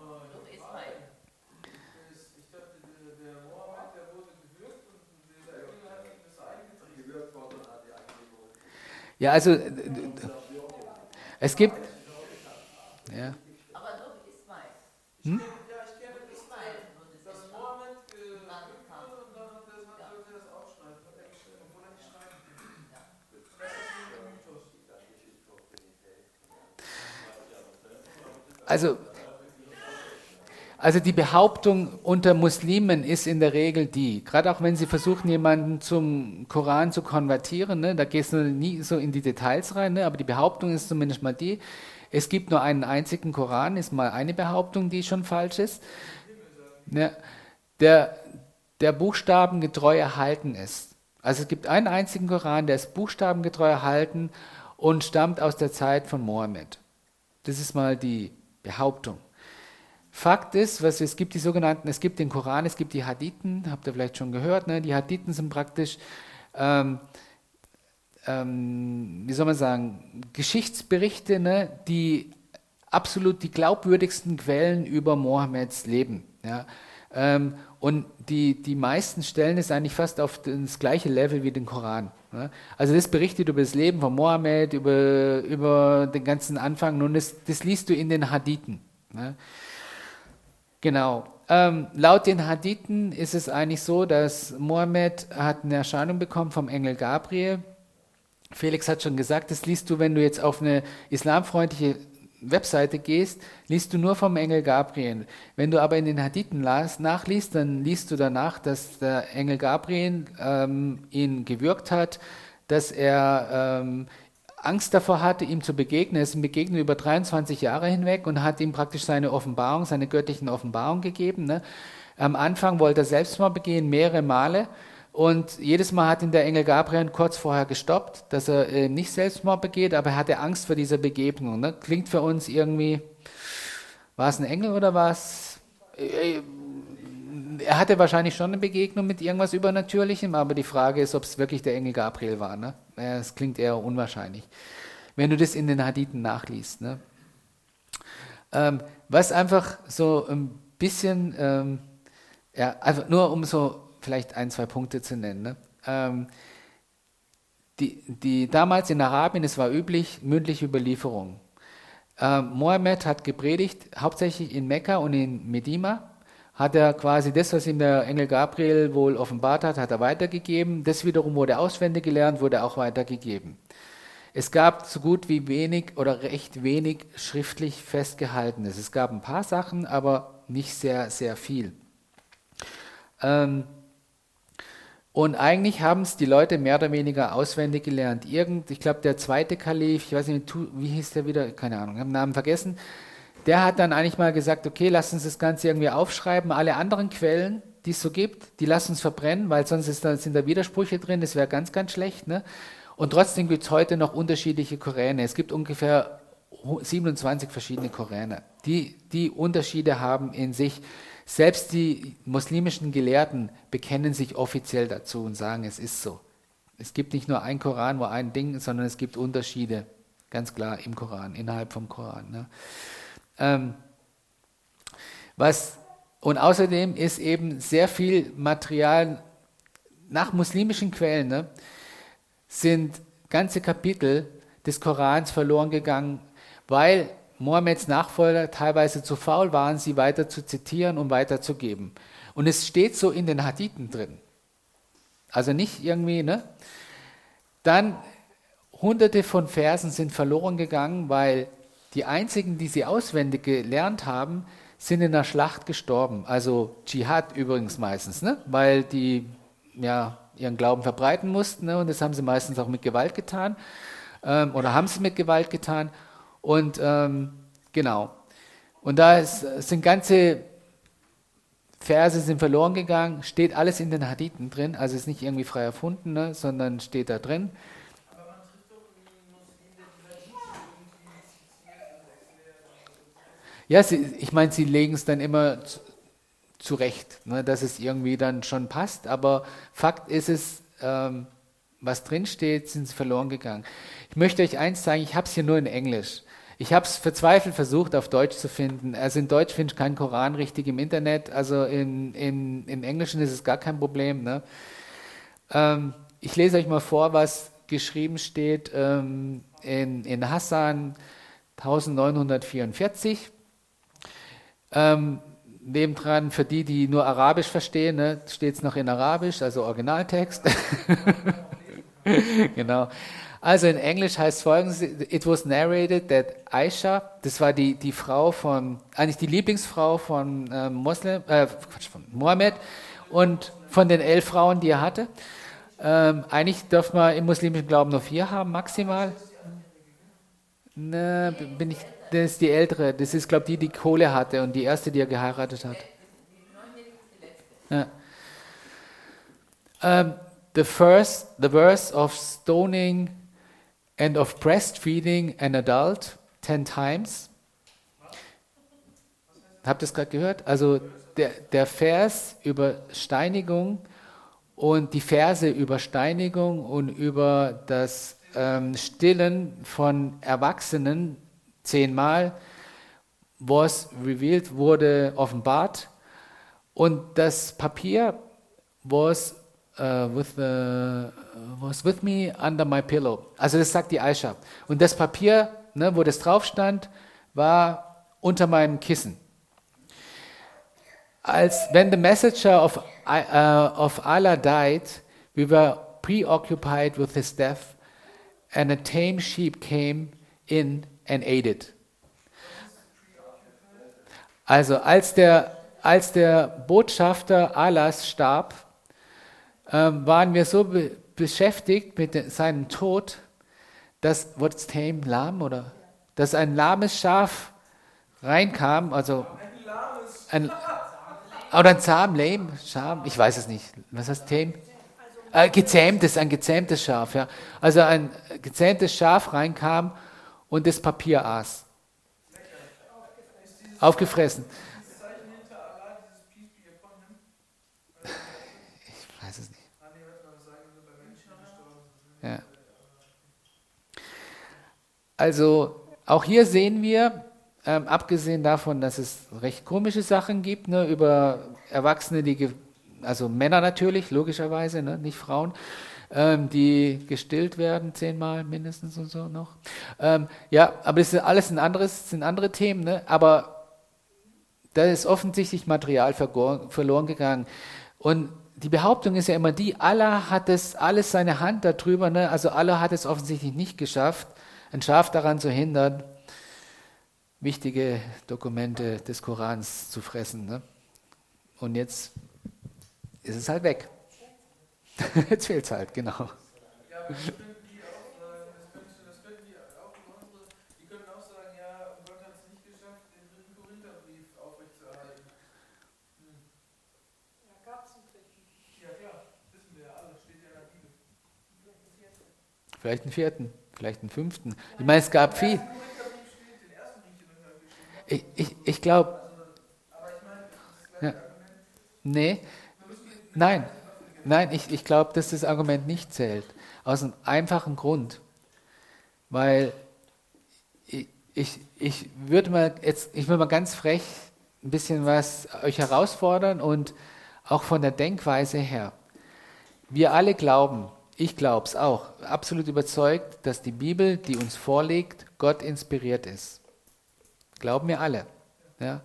Ja, also es gibt. Ja. Aber doch Ismail. Hm? Also, also die Behauptung unter Muslimen ist in der Regel die, gerade auch wenn sie versuchen, jemanden zum Koran zu konvertieren, ne, da gehst du nie so in die Details rein, ne, aber die Behauptung ist zumindest mal die, es gibt nur einen einzigen Koran, ist mal eine Behauptung, die schon falsch ist. Ne, der, der buchstabengetreu erhalten ist. Also es gibt einen einzigen Koran, der ist buchstabengetreu erhalten und stammt aus der Zeit von Mohammed. Das ist mal die Behauptung. Fakt ist, was, es gibt die sogenannten, es gibt den Koran, es gibt die Hadithen, habt ihr vielleicht schon gehört, ne? die Hadithen sind praktisch, ähm, ähm, wie soll man sagen, Geschichtsberichte, ne? die absolut die glaubwürdigsten Quellen über Mohammeds Leben. Ja? Ähm, und die, die meisten stellen es eigentlich fast auf das gleiche Level wie den Koran. Ne? Also das berichtet über das Leben von Mohammed, über, über den ganzen Anfang und das, das liest du in den Hadithen. Ne? Genau. Ähm, laut den Hadithen ist es eigentlich so, dass Mohammed hat eine Erscheinung bekommen vom Engel Gabriel. Felix hat schon gesagt, das liest du, wenn du jetzt auf eine islamfreundliche Webseite gehst, liest du nur vom Engel Gabriel. Wenn du aber in den Hadithen nachliest, dann liest du danach, dass der Engel Gabriel ähm, ihn gewürgt hat, dass er ähm, Angst davor hatte, ihm zu begegnen. Er ist ihm begegnet über 23 Jahre hinweg und hat ihm praktisch seine Offenbarung, seine göttlichen Offenbarung gegeben. Ne? Am Anfang wollte er Selbstmord begehen, mehrere Male. Und jedes Mal hat ihn der Engel Gabriel kurz vorher gestoppt, dass er äh, nicht Selbstmord begeht, aber er hatte Angst vor dieser Begegnung. Ne? Klingt für uns irgendwie, war es ein Engel oder was? Äh, äh, er hatte wahrscheinlich schon eine Begegnung mit irgendwas Übernatürlichem, aber die Frage ist, ob es wirklich der Engel Gabriel war. Ne? Es klingt eher unwahrscheinlich, wenn du das in den Hadithen nachliest. Ne? Ähm, was einfach so ein bisschen, ähm, ja, einfach nur um so vielleicht ein, zwei Punkte zu nennen. Ne? Ähm, die, die, damals in Arabien, es war üblich, mündliche Überlieferung. Ähm, Mohammed hat gepredigt, hauptsächlich in Mekka und in Medina hat er quasi das, was ihm der Engel Gabriel wohl offenbart hat, hat er weitergegeben. Das wiederum wurde auswendig gelernt, wurde auch weitergegeben. Es gab so gut wie wenig oder recht wenig schriftlich festgehaltenes. Es gab ein paar Sachen, aber nicht sehr, sehr viel. Ähm, und eigentlich haben es die Leute mehr oder weniger auswendig gelernt. Irgend, ich glaube, der zweite Kalif, ich weiß nicht, wie hieß der wieder, keine Ahnung, habe den Namen vergessen, der hat dann eigentlich mal gesagt, okay, lass uns das Ganze irgendwie aufschreiben. Alle anderen Quellen, die es so gibt, die lassen uns verbrennen, weil sonst ist sind da Widersprüche drin, das wäre ganz, ganz schlecht. Ne? Und trotzdem gibt es heute noch unterschiedliche Koräne. Es gibt ungefähr 27 verschiedene Koräne, die die Unterschiede haben in sich. Selbst die muslimischen Gelehrten bekennen sich offiziell dazu und sagen, es ist so. Es gibt nicht nur ein Koran, wo ein Ding, sondern es gibt Unterschiede, ganz klar im Koran, innerhalb vom Koran. Ne? Ähm, was, und außerdem ist eben sehr viel Material nach muslimischen Quellen ne, sind ganze Kapitel des Korans verloren gegangen, weil Mohammeds Nachfolger teilweise zu faul waren, sie weiter zu zitieren und weiterzugeben. Und es steht so in den Hadithen drin. Also nicht irgendwie, ne? Dann hunderte von Versen sind verloren gegangen, weil die einzigen, die sie auswendig gelernt haben, sind in der Schlacht gestorben. Also Dschihad übrigens meistens, ne? weil die ja, ihren Glauben verbreiten mussten ne? und das haben sie meistens auch mit Gewalt getan ähm, oder haben sie mit Gewalt getan. Und ähm, genau. Und da ist, sind ganze Verse sind verloren gegangen, steht alles in den Hadithen drin, also ist nicht irgendwie frei erfunden, ne, sondern steht da drin. Ja, sie, ich meine, sie legen es dann immer zurecht, ne, dass es irgendwie dann schon passt, aber Fakt ist es, ähm, was drinsteht, sind sie verloren gegangen. Ich möchte euch eins sagen, ich habe es hier nur in Englisch. Ich habe es verzweifelt versucht, auf Deutsch zu finden. Also in Deutsch finde ich keinen Koran richtig im Internet. Also in, in, im Englischen ist es gar kein Problem. Ne? Ähm, ich lese euch mal vor, was geschrieben steht ähm, in, in Hassan 1944. Ähm, nebendran, für die, die nur Arabisch verstehen, ne, steht es noch in Arabisch, also Originaltext. genau. Also in Englisch heißt folgendes, it was narrated that Aisha, das war die, die Frau von, eigentlich die Lieblingsfrau von, äh, Muslim, äh, von Mohammed und von den elf Frauen, die er hatte. Ähm, eigentlich dürfen wir im muslimischen Glauben nur vier haben, maximal. Ne, bin ich, das ist die ältere, das ist, glaube ich, die, die Kohle hatte und die erste, die er geheiratet hat. Ja. Um, the first, the verse of stoning and of breastfeeding an adult ten times. Habt ihr es gerade gehört? Also der, der Vers über Steinigung und die Verse über Steinigung und über das ähm, Stillen von Erwachsenen zehnmal, was revealed wurde, offenbart. Und das Papier was uh, with the, was with me under my pillow. Also das sagt die Aisha. Und das Papier, ne, wo das drauf stand, war unter meinem Kissen. Als when the messenger of, uh, of Allah died, we were preoccupied with his death, and a tame sheep came in and ate it. Also als der, als der Botschafter Allahs starb, ähm, waren wir so be beschäftigt mit seinem Tod, dass, what's tame, lahm oder? Dass ein lahmes Schaf reinkam, also ein, oder ein zahm, lame, Scham, ich weiß es nicht. Was heißt tame? Äh, gezähmtes, ein gezähmtes Schaf, ja. Also ein gezähmtes Schaf reinkam und das Papier aß. Aufgefressen. Ja. Also auch hier sehen wir, ähm, abgesehen davon, dass es recht komische Sachen gibt, ne, über Erwachsene, die, also Männer natürlich, logischerweise, ne, nicht Frauen, ähm, die gestillt werden, zehnmal mindestens und so noch. Ähm, ja, aber das ist alles ein anderes, sind andere Themen, ne, aber da ist offensichtlich Material verloren gegangen. Und die Behauptung ist ja immer die, Allah hat es alles seine Hand darüber, ne? also Allah hat es offensichtlich nicht geschafft, ein Schaf daran zu hindern, wichtige Dokumente des Korans zu fressen. Ne? Und jetzt ist es halt weg. jetzt fehlt es halt, genau. vielleicht einen vierten, vielleicht einen fünften. Ich meine, es gab viel. Ich, ich, ich glaube. Ja. Nee, nein, nein, ich, ich glaube, dass das Argument nicht zählt. Aus einem einfachen Grund. Weil ich, ich, ich würde mal jetzt, ich will mal ganz frech ein bisschen was euch herausfordern und auch von der Denkweise her. wir alle glauben, ich glaube es auch, absolut überzeugt, dass die Bibel, die uns vorlegt, Gott inspiriert ist. Glauben wir alle. Ja?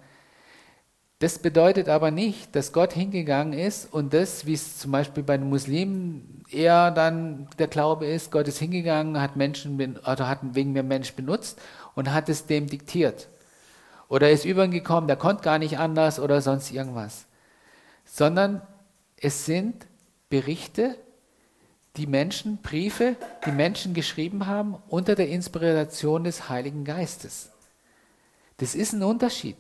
Das bedeutet aber nicht, dass Gott hingegangen ist und das, wie es zum Beispiel bei den Muslimen eher dann der Glaube ist, Gott ist hingegangen, hat Menschen oder hat wegen mir Mensch benutzt und hat es dem diktiert. Oder ist über ihn gekommen, der konnte gar nicht anders oder sonst irgendwas. Sondern es sind Berichte, die Menschen, Briefe, die Menschen geschrieben haben unter der Inspiration des Heiligen Geistes. Das ist ein Unterschied.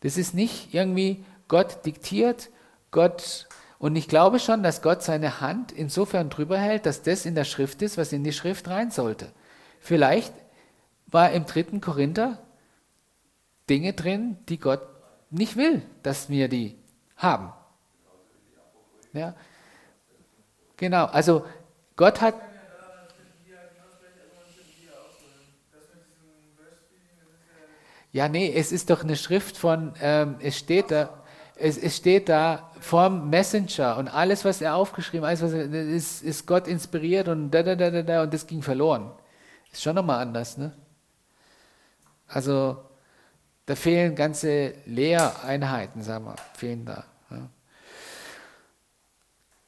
Das ist nicht irgendwie Gott diktiert, Gott. Und ich glaube schon, dass Gott seine Hand insofern drüber hält, dass das in der Schrift ist, was in die Schrift rein sollte. Vielleicht war im dritten Korinther Dinge drin, die Gott nicht will, dass wir die haben. Ja. Genau, also Gott hat Ja, nee, es ist doch eine Schrift von, ähm, es steht da, es, es, steht da vom Messenger und alles, was er aufgeschrieben hat, ist, ist Gott inspiriert und da, da, da, da, da und das ging verloren. Ist schon nochmal anders, ne? Also, da fehlen ganze Lehreinheiten, sagen wir, fehlen da. Ja.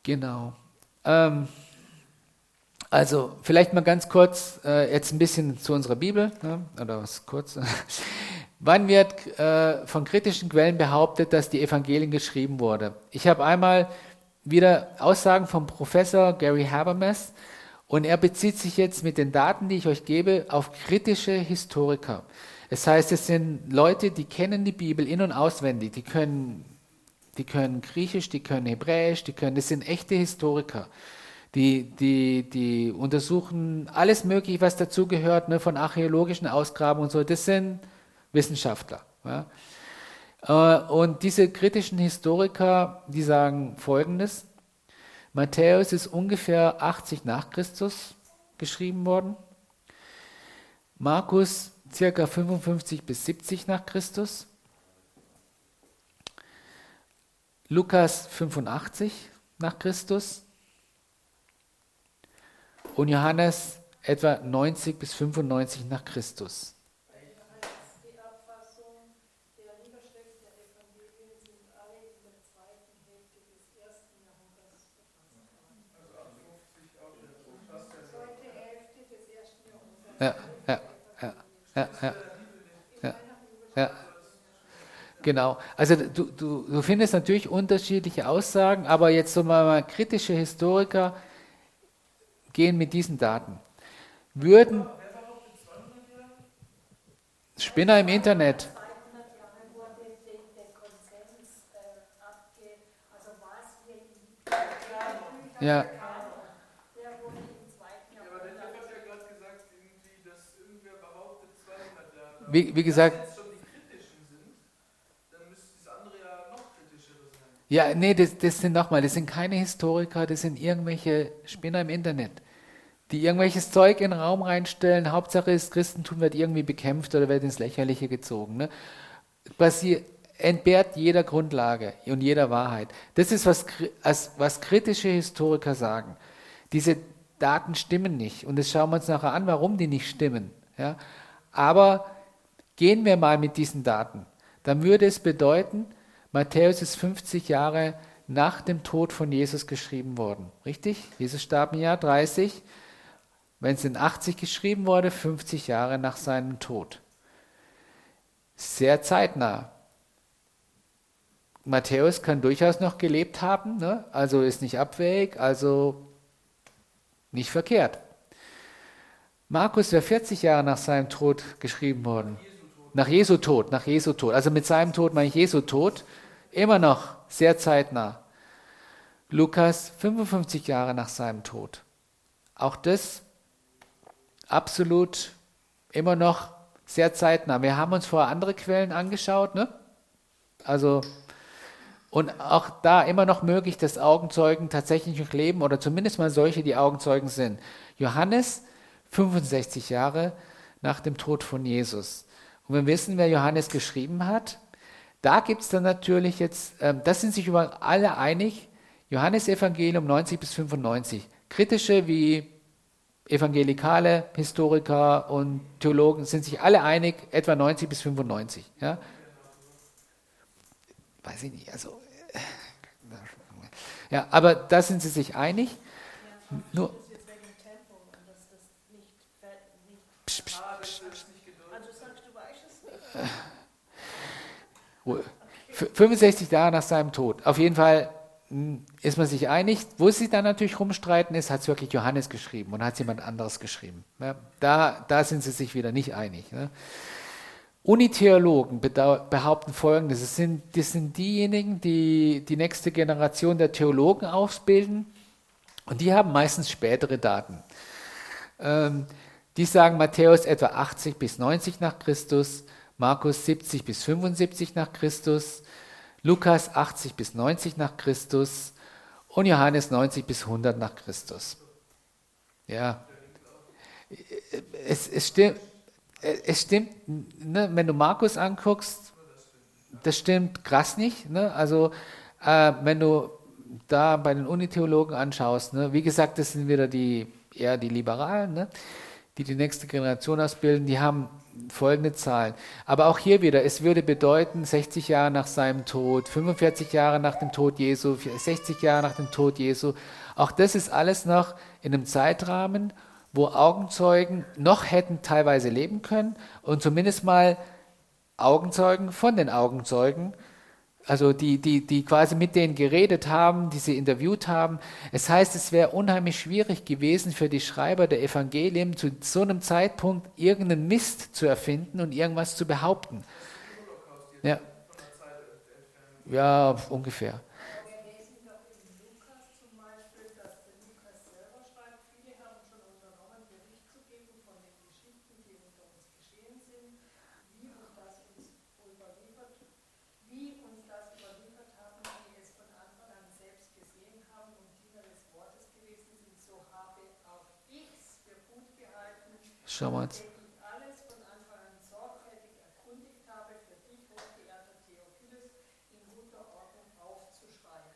Genau. Ähm, also vielleicht mal ganz kurz, äh, jetzt ein bisschen zu unserer Bibel, ne? oder was kurz. Wann wird äh, von kritischen Quellen behauptet, dass die Evangelien geschrieben wurden? Ich habe einmal wieder Aussagen vom Professor Gary Habermas und er bezieht sich jetzt mit den Daten, die ich euch gebe, auf kritische Historiker. Das heißt, es sind Leute, die kennen die Bibel in- und auswendig, die können, die können Griechisch, die können Hebräisch, die können, das sind echte Historiker. Die, die, die untersuchen alles Mögliche, was dazugehört, ne, von archäologischen Ausgrabungen und so. Das sind Wissenschaftler. Ja. Äh, und diese kritischen Historiker, die sagen Folgendes. Matthäus ist ungefähr 80 nach Christus geschrieben worden. Markus circa 55 bis 70 nach Christus. Lukas 85 nach Christus und Johannes etwa 90 bis 95 nach Christus. Ja, ja, ja, ja, ja, ja. Genau. Also du, du, du findest natürlich unterschiedliche Aussagen, aber jetzt so mal kritische Historiker gehen mit diesen Daten. Würden Spinner im Internet. Ja. Wie, wie gesagt, Ja, nee, das, das sind nochmal, das sind keine Historiker, das sind irgendwelche Spinner im Internet, die irgendwelches Zeug in den Raum reinstellen. Hauptsache ist, Christentum wird irgendwie bekämpft oder wird ins Lächerliche gezogen. Ne? Basier, entbehrt jeder Grundlage und jeder Wahrheit. Das ist, was, was kritische Historiker sagen. Diese Daten stimmen nicht. Und das schauen wir uns nachher an, warum die nicht stimmen. Ja? Aber gehen wir mal mit diesen Daten. Dann würde es bedeuten, Matthäus ist 50 Jahre nach dem Tod von Jesus geschrieben worden. Richtig? Jesus starb im Jahr 30. Wenn es in 80 geschrieben wurde, 50 Jahre nach seinem Tod. Sehr zeitnah. Matthäus kann durchaus noch gelebt haben, ne? also ist nicht abwägig, also nicht verkehrt. Markus wäre 40 Jahre nach seinem Tod geschrieben worden. Nach Jesu Tod, nach Jesu Tod. Also mit seinem Tod meine ich Jesu Tod. Immer noch sehr zeitnah. Lukas 55 Jahre nach seinem Tod. Auch das absolut immer noch sehr zeitnah. Wir haben uns vorher andere Quellen angeschaut, ne? Also und auch da immer noch möglich, dass Augenzeugen tatsächlich noch leben oder zumindest mal solche, die Augenzeugen sind. Johannes 65 Jahre nach dem Tod von Jesus. Und wir wissen, wer Johannes geschrieben hat. Da gibt es dann natürlich jetzt, äh, das sind sich über alle einig, Johannesevangelium 90 bis 95. Kritische wie evangelikale Historiker und Theologen sind sich alle einig, etwa 90 bis 95. Ja? Weiß ich nicht, also. Ja, aber da sind sie sich einig. Ja, Nur, psch, psch, psch, also sagst du, weißt es nicht? 65 Jahre nach seinem Tod. Auf jeden Fall ist man sich einig. Wo sie dann natürlich rumstreiten ist, hat es wirklich Johannes geschrieben und hat es jemand anderes geschrieben. Ja, da, da sind sie sich wieder nicht einig. Ne? Unitheologen behaupten Folgendes. Das sind, das sind diejenigen, die die nächste Generation der Theologen ausbilden und die haben meistens spätere Daten. Ähm, die sagen Matthäus etwa 80 bis 90 nach Christus, Markus 70 bis 75 nach Christus, Lukas 80 bis 90 nach Christus und Johannes 90 bis 100 nach Christus. Ja, es, es stimmt, es stimmt ne, wenn du Markus anguckst, das stimmt krass nicht. Ne? Also, äh, wenn du da bei den Unitheologen anschaust, ne, wie gesagt, das sind wieder die eher die Liberalen, ne, die die nächste Generation ausbilden, die haben folgende Zahlen. Aber auch hier wieder, es würde bedeuten, 60 Jahre nach seinem Tod, 45 Jahre nach dem Tod Jesu, 60 Jahre nach dem Tod Jesu. Auch das ist alles noch in einem Zeitrahmen, wo Augenzeugen noch hätten teilweise leben können und zumindest mal Augenzeugen von den Augenzeugen also die, die, die quasi mit denen geredet haben, die sie interviewt haben. Es heißt, es wäre unheimlich schwierig gewesen für die Schreiber der Evangelien zu so einem Zeitpunkt irgendeinen Mist zu erfinden und irgendwas zu behaupten. Ja, ja ungefähr. Schauen wir uns.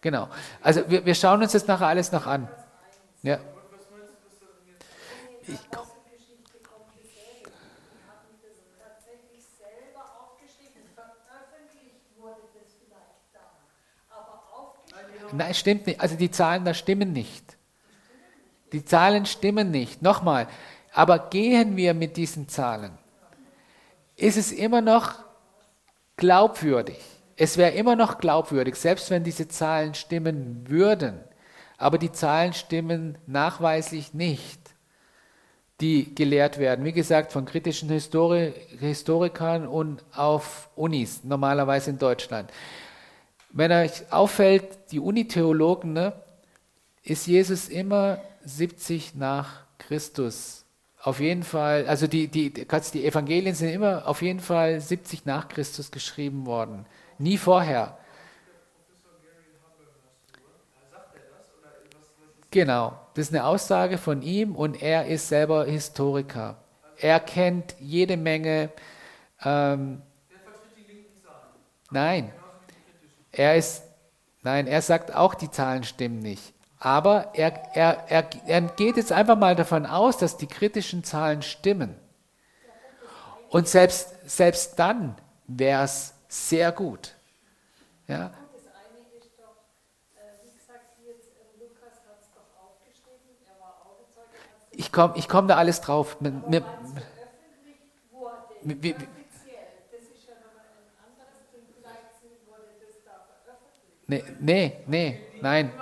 Genau. Also wir, wir schauen uns das nachher alles noch an. Ja. Ich komme. Nein, stimmt nicht. Also die Zahlen da stimmen nicht. Die Zahlen stimmen nicht. Nochmal, aber gehen wir mit diesen Zahlen, ist es immer noch glaubwürdig. Es wäre immer noch glaubwürdig, selbst wenn diese Zahlen stimmen würden. Aber die Zahlen stimmen nachweislich nicht, die gelehrt werden. Wie gesagt, von kritischen Histori Historikern und auf Unis, normalerweise in Deutschland. Wenn euch auffällt, die Unitheologen, ne, ist Jesus immer 70 nach Christus auf jeden Fall, also die, die, die Evangelien sind immer auf jeden Fall 70 nach Christus geschrieben worden. Nie vorher. Genau, das ist eine Aussage von ihm und er ist selber Historiker. Er kennt jede Menge. Ähm, nein, er ist, nein, er sagt auch, die Zahlen stimmen nicht. Aber er, er, er, er geht jetzt einfach mal davon aus, dass die kritischen Zahlen stimmen. Und selbst, selbst dann wäre es sehr gut. Ja? Ich komme ich komm da alles drauf. Mir, mir, mir, nee, nee, nee, nein.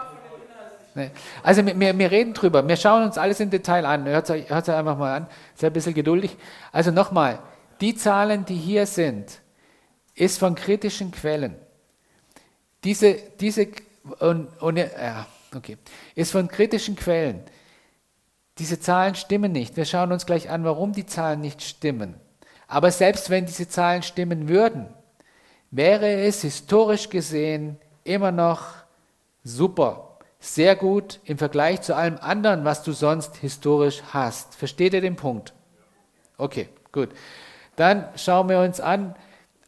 Also wir, wir reden drüber, wir schauen uns alles im Detail an. Hört es euch einfach mal an, seid ein bisschen geduldig. Also nochmal, die Zahlen, die hier sind, ist von kritischen Quellen. Diese, diese und, und, ja, okay, ist von kritischen Quellen. Diese Zahlen stimmen nicht. Wir schauen uns gleich an, warum die Zahlen nicht stimmen. Aber selbst wenn diese Zahlen stimmen würden, wäre es historisch gesehen immer noch super sehr gut im Vergleich zu allem anderen, was du sonst historisch hast. Versteht ihr den Punkt? Okay, gut. Dann schauen wir uns an,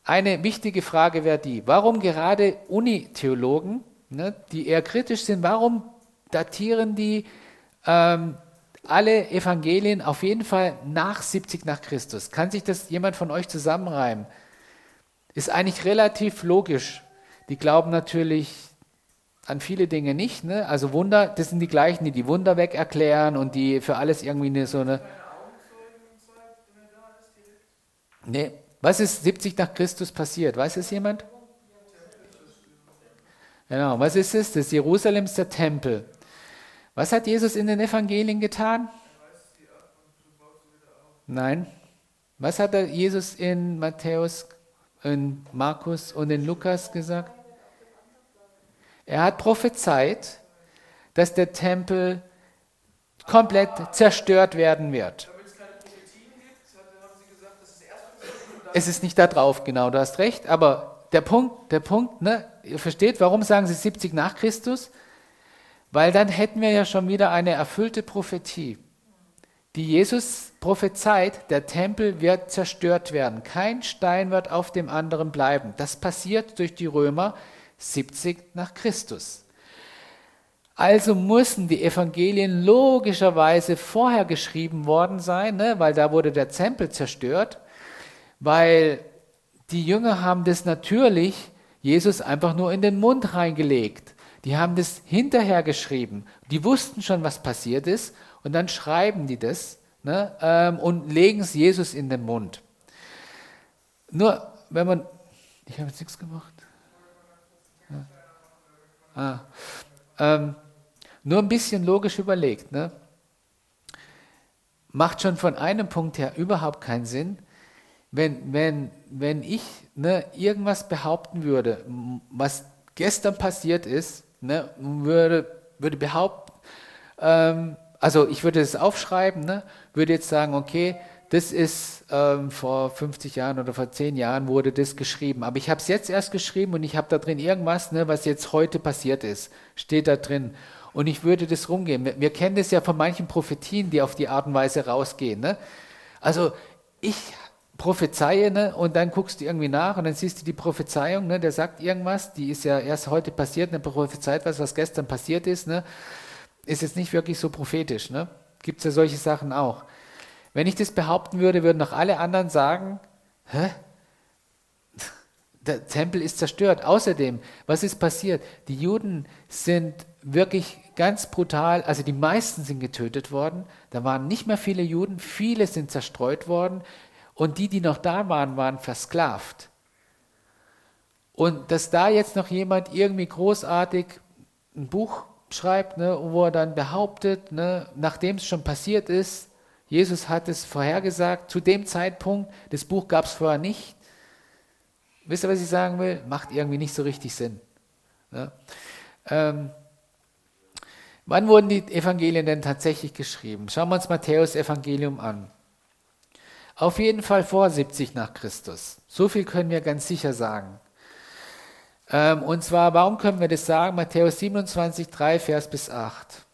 eine wichtige Frage wäre die, warum gerade Unitheologen ne, die eher kritisch sind, warum datieren die ähm, alle Evangelien auf jeden Fall nach 70 nach Christus? Kann sich das jemand von euch zusammenreimen? Ist eigentlich relativ logisch. Die glauben natürlich an viele Dinge nicht. Ne? Also Wunder, das sind die gleichen, die die Wunder weg erklären und die für alles irgendwie eine, so eine... Nee. Was ist 70 nach Christus passiert? Weiß es jemand? Genau, was ist es? Das Jerusalem ist der Tempel. Was hat Jesus in den Evangelien getan? Nein. Was hat Jesus in Matthäus, in Markus und in Lukas gesagt? Er hat prophezeit, dass der Tempel komplett zerstört werden wird. Es ist nicht da drauf, genau, du hast recht, aber der Punkt, der Punkt, ne, ihr versteht, warum sagen sie 70 nach Christus? Weil dann hätten wir ja schon wieder eine erfüllte Prophetie, die Jesus prophezeit, der Tempel wird zerstört werden, kein Stein wird auf dem anderen bleiben. Das passiert durch die Römer 70 nach Christus. Also müssen die Evangelien logischerweise vorher geschrieben worden sein, ne, weil da wurde der Tempel zerstört, weil die Jünger haben das natürlich Jesus einfach nur in den Mund reingelegt. Die haben das hinterher geschrieben. Die wussten schon, was passiert ist. Und dann schreiben die das ne, ähm, und legen es Jesus in den Mund. Nur, wenn man. Ich habe jetzt nichts gemacht. Ah. Ähm, nur ein bisschen logisch überlegt. Ne? Macht schon von einem Punkt her überhaupt keinen Sinn, wenn, wenn, wenn ich ne, irgendwas behaupten würde, was gestern passiert ist, ne, würde, würde behaupten, ähm, also ich würde es aufschreiben, ne, würde jetzt sagen, okay, das ist ähm, vor 50 Jahren oder vor 10 Jahren wurde das geschrieben. Aber ich habe es jetzt erst geschrieben und ich habe da drin irgendwas, ne, was jetzt heute passiert ist, steht da drin. Und ich würde das rumgehen. Wir, wir kennen das ja von manchen Prophetien, die auf die Art und Weise rausgehen. Ne? Also ich prophezeie ne, und dann guckst du irgendwie nach und dann siehst du die Prophezeiung, ne, der sagt irgendwas, die ist ja erst heute passiert, eine prophezeit was, was gestern passiert ist, ne, ist jetzt nicht wirklich so prophetisch. Ne? Gibt es ja solche Sachen auch. Wenn ich das behaupten würde, würden auch alle anderen sagen, hä? Der Tempel ist zerstört. Außerdem, was ist passiert? Die Juden sind wirklich ganz brutal, also die meisten sind getötet worden. Da waren nicht mehr viele Juden, viele sind zerstreut worden. Und die, die noch da waren, waren versklavt. Und dass da jetzt noch jemand irgendwie großartig ein Buch schreibt, ne, wo er dann behauptet, ne, nachdem es schon passiert ist, Jesus hat es vorhergesagt, zu dem Zeitpunkt, das Buch gab es vorher nicht. Wisst ihr, was ich sagen will? Macht irgendwie nicht so richtig Sinn. Ne? Ähm, wann wurden die Evangelien denn tatsächlich geschrieben? Schauen wir uns Matthäus Evangelium an. Auf jeden Fall vor 70 nach Christus. So viel können wir ganz sicher sagen. Ähm, und zwar, warum können wir das sagen? Matthäus 27, 3, Vers bis 8.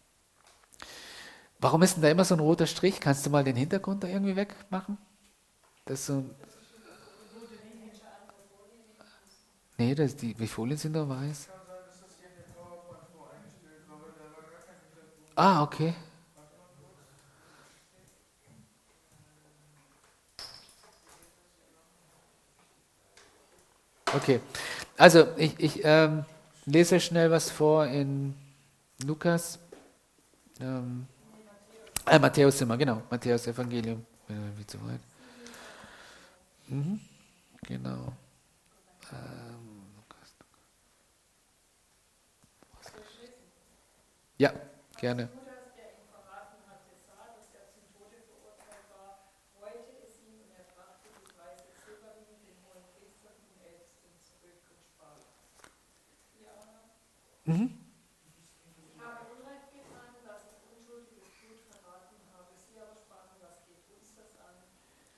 Warum ist denn da immer so ein roter Strich? Kannst du mal den Hintergrund da irgendwie wegmachen? Das so Nee, das die, die Folien sind da weiß. Ah, okay. Okay, also ich, ich ähm, lese schnell was vor in Lukas. Ähm, äh, Matthäus immer, genau, Matthäus Evangelium. Wie zu weit. Mhm, genau. Ähm, ja, gerne. Mhm. Ich habe Unrecht getan, dass ich unschuldiges Blut verraten habe. Sie aber sprachen, was geht uns das an?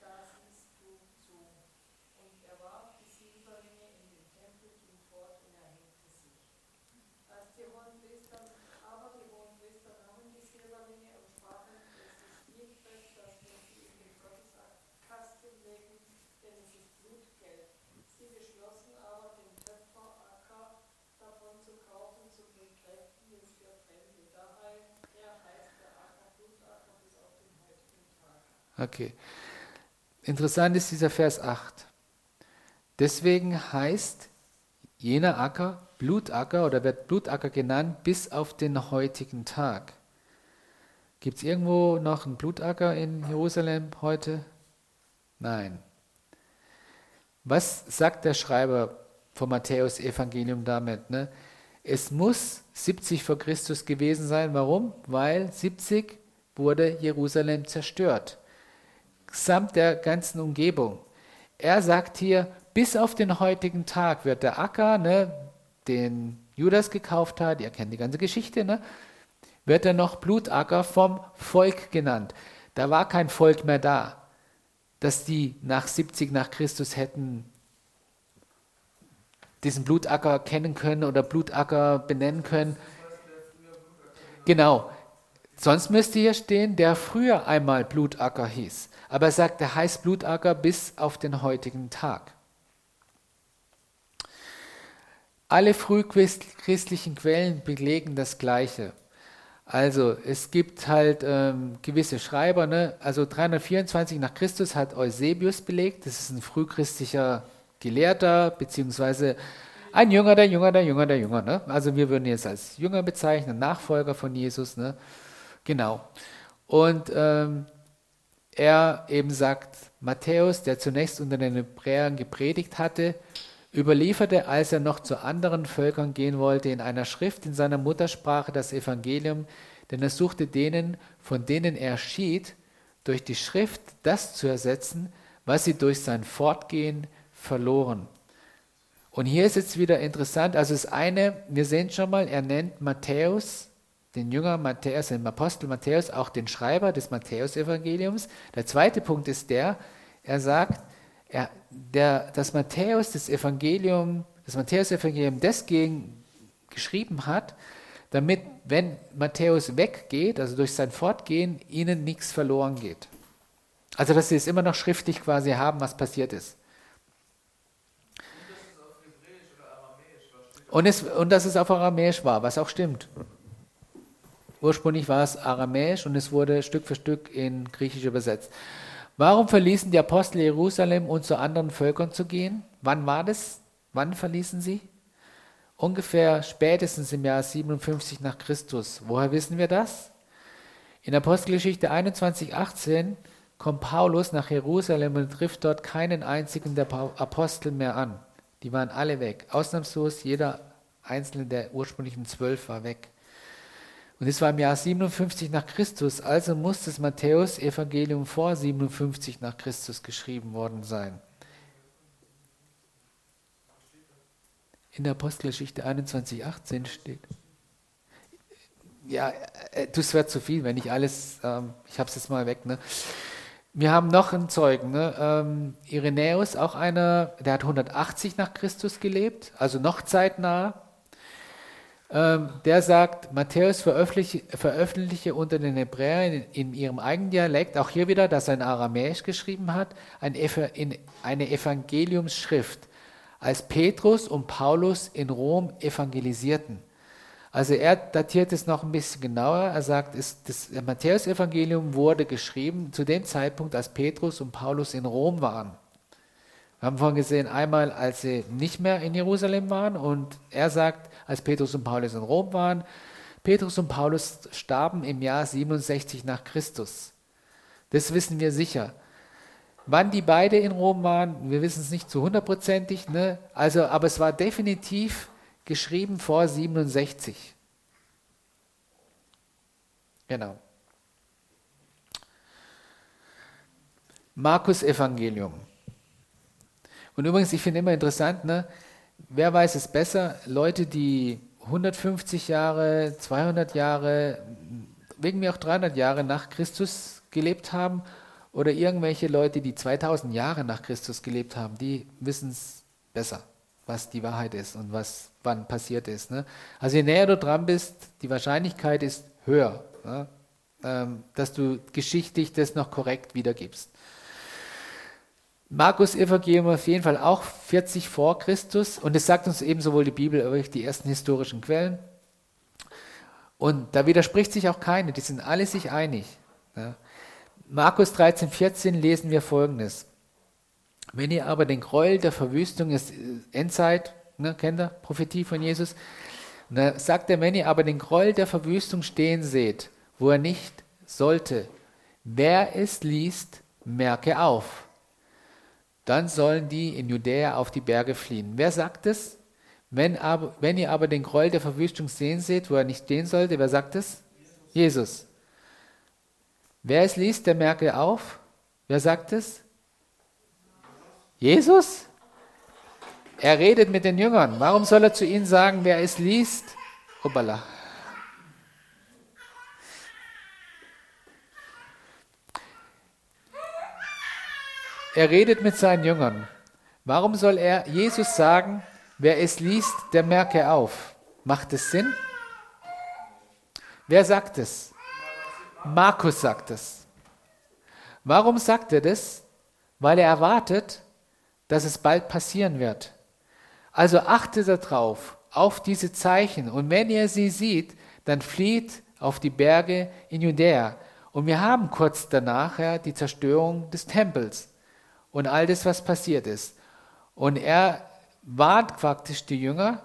Da siehst du zu. Und er warf die Silberringe in den Tempel, ging fort und erhängte sich. Als die Hohenpriester, aber die Hohenpriester nahmen die Silberringe und sprachen, es ist nicht recht, dass wir sie in den Gotteskasten legen, denn es ist Blutgeld. Sie beschlossen aber, den Töpferacker davon zu kaufen Okay. Interessant ist dieser Vers 8. Deswegen heißt jener Acker Blutacker oder wird Blutacker genannt bis auf den heutigen Tag. Gibt es irgendwo noch einen Blutacker in Jerusalem heute? Nein. Was sagt der Schreiber vom Matthäus-Evangelium damit? Ne? Es muss 70 vor Christus gewesen sein. Warum? Weil 70 wurde Jerusalem zerstört. Samt der ganzen Umgebung. Er sagt hier, bis auf den heutigen Tag wird der Acker, ne, den Judas gekauft hat, ihr kennt die ganze Geschichte, ne, wird er noch Blutacker vom Volk genannt. Da war kein Volk mehr da, dass die nach 70 nach Christus hätten diesen Blutacker kennen können oder Blutacker benennen können. Genau. Sonst müsste hier stehen, der früher einmal Blutacker hieß. Aber er sagt, der heißt Blutacker bis auf den heutigen Tag. Alle frühchristlichen Quellen belegen das Gleiche. Also es gibt halt ähm, gewisse Schreiber, ne? also 324 nach Christus hat Eusebius belegt, das ist ein frühchristlicher Gelehrter, beziehungsweise ein Jünger, der Jünger, der Jünger, der Jünger. Ne? Also wir würden jetzt als Jünger bezeichnen, Nachfolger von Jesus. Ne? Genau. Und ähm, er eben sagt, Matthäus, der zunächst unter den Hebräern gepredigt hatte, überlieferte, als er noch zu anderen Völkern gehen wollte, in einer Schrift in seiner Muttersprache das Evangelium, denn er suchte denen, von denen er schied, durch die Schrift das zu ersetzen, was sie durch sein Fortgehen verloren. Und hier ist jetzt wieder interessant, also das eine, wir sehen schon mal, er nennt Matthäus, den Jünger Matthäus, den Apostel Matthäus, auch den Schreiber des Matthäusevangeliums. Der zweite Punkt ist der, er sagt, er, der, das Matthäus das Evangelium, das Matthäus-Evangelium deswegen geschrieben hat, damit, wenn Matthäus weggeht, also durch sein Fortgehen, ihnen nichts verloren geht. Also, dass sie es immer noch schriftlich quasi haben, was passiert ist. Und, es, und dass es auf Aramäisch war, was auch stimmt. Ursprünglich war es Aramäisch und es wurde Stück für Stück in Griechisch übersetzt. Warum verließen die Apostel Jerusalem, um zu anderen Völkern zu gehen? Wann war das? Wann verließen sie? Ungefähr spätestens im Jahr 57 nach Christus. Woher wissen wir das? In Apostelgeschichte 21, 18 kommt Paulus nach Jerusalem und trifft dort keinen einzigen der Apostel mehr an. Die waren alle weg. Ausnahmslos jeder einzelne der ursprünglichen zwölf war weg. Und es war im Jahr 57 nach Christus, also muss das Matthäus-Evangelium vor 57 nach Christus geschrieben worden sein. In der Apostelgeschichte 21, 18 steht. Ja, äh, das wird zu viel, wenn ich alles, ähm, ich habe es jetzt mal weg. Ne? Wir haben noch einen Zeugen, ne? ähm, Irenäus, auch einer, der hat 180 nach Christus gelebt, also noch zeitnah ähm, der sagt, Matthäus veröffentliche, unter den Hebräern in, in, ihrem eigenen Dialekt, auch hier wieder, dass er in Aramäisch geschrieben hat, ein, in, eine Evangeliumsschrift, als Petrus und Paulus in Rom evangelisierten. Also er datiert es noch ein bisschen genauer. Er sagt, es, das Matthäus-Evangelium wurde geschrieben zu dem Zeitpunkt, als Petrus und Paulus in Rom waren. Wir haben vorhin gesehen, einmal, als sie nicht mehr in Jerusalem waren und er sagt, als Petrus und Paulus in Rom waren, Petrus und Paulus starben im Jahr 67 nach Christus. Das wissen wir sicher. Wann die beide in Rom waren, wir wissen es nicht zu hundertprozentig, ne? also, aber es war definitiv geschrieben vor 67. Genau. Markus Evangelium. Und übrigens, ich finde immer interessant, ne? wer weiß es besser, Leute, die 150 Jahre, 200 Jahre, wegen mir auch 300 Jahre nach Christus gelebt haben oder irgendwelche Leute, die 2000 Jahre nach Christus gelebt haben, die wissen es besser, was die Wahrheit ist und was wann passiert ist. Ne? Also je näher du dran bist, die Wahrscheinlichkeit ist höher, ne? ähm, dass du geschichtlich das noch korrekt wiedergibst. Markus Evangelium auf jeden Fall auch 40 vor Christus und es sagt uns eben sowohl die Bibel als auch die ersten historischen Quellen. Und da widerspricht sich auch keine, die sind alle sich einig. Ja. Markus 13, 14 lesen wir folgendes. Wenn ihr aber den Gräuel der Verwüstung ist Endzeit, ne, kennt ihr Prophetie von Jesus? Da sagt er, wenn ihr aber den Gräuel der Verwüstung stehen seht, wo er nicht sollte, wer es liest, merke auf. Dann sollen die in Judäa auf die Berge fliehen. Wer sagt es? Wenn, aber, wenn ihr aber den Gräuel der Verwüstung sehen seht, wo er nicht stehen sollte, wer sagt es? Jesus. Jesus. Wer es liest, der merke auf. Wer sagt es? Jesus? Er redet mit den Jüngern. Warum soll er zu ihnen sagen, wer es liest? Hoppala. Er redet mit seinen Jüngern. Warum soll er Jesus sagen, wer es liest, der merke auf? Macht es Sinn? Wer sagt es? Markus sagt es. Warum sagt er das? Weil er erwartet, dass es bald passieren wird. Also achtet darauf, auf diese Zeichen. Und wenn ihr sie sieht, dann flieht auf die Berge in Judäa. Und wir haben kurz danach ja, die Zerstörung des Tempels und all das, was passiert ist. Und er warnt praktisch die Jünger,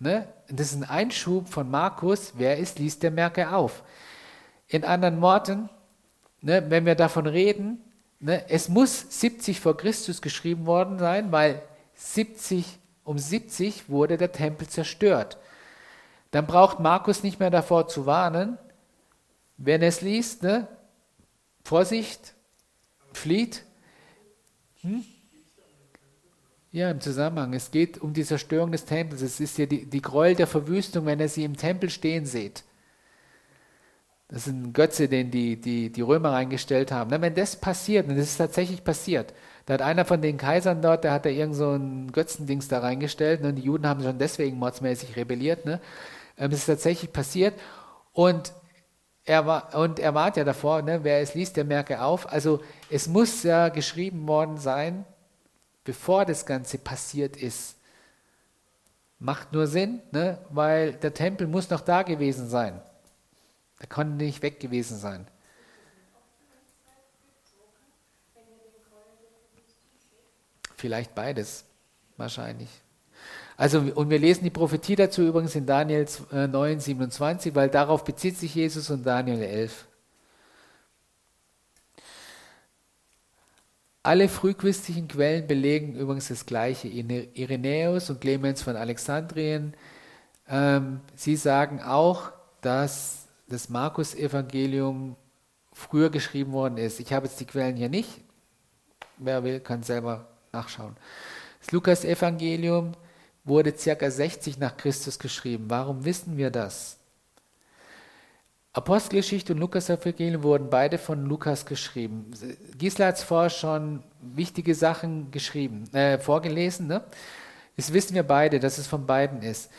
ne? das ist ein Einschub von Markus, wer ist, liest der Merke auf. In anderen Worten, ne, wenn wir davon reden, ne, es muss 70 vor Christus geschrieben worden sein, weil 70, um 70 wurde der Tempel zerstört. Dann braucht Markus nicht mehr davor zu warnen, wenn er es liest, ne, Vorsicht, flieht, hm? Ja, im Zusammenhang. Es geht um die Zerstörung des Tempels. Es ist ja die, die Gräuel der Verwüstung, wenn ihr sie im Tempel stehen seht. Das ist ein Götze, den die, die, die Römer reingestellt haben. Na, wenn das passiert, und das ist tatsächlich passiert, da hat einer von den Kaisern dort, der hat da irgend so ein Götzendings da reingestellt, ne, und die Juden haben schon deswegen mordsmäßig rebelliert. Ne? Ähm, das ist tatsächlich passiert. Und er war, und er warnt ja davor, ne, wer es liest, der merke auf. Also es muss ja geschrieben worden sein, bevor das Ganze passiert ist. Macht nur Sinn, ne, weil der Tempel muss noch da gewesen sein. Er konnte nicht weg gewesen sein. Vielleicht beides, wahrscheinlich. Also, und wir lesen die Prophetie dazu übrigens in Daniel 9, 27, äh, weil darauf bezieht sich Jesus und Daniel 11. Alle frühchristlichen Quellen belegen übrigens das Gleiche. Irenäus und Clemens von Alexandrien, ähm, sie sagen auch, dass das Markus-Evangelium früher geschrieben worden ist. Ich habe jetzt die Quellen hier nicht. Wer will, kann selber nachschauen. Das Lukas-Evangelium wurde ca. 60 nach Christus geschrieben. Warum wissen wir das? Apostelgeschichte und Lukas-Evangelium wurden beide von Lukas geschrieben. Gisela hat vorher schon wichtige Sachen geschrieben, äh, vorgelesen. Ne? Das wissen wir beide, dass es von beiden ist.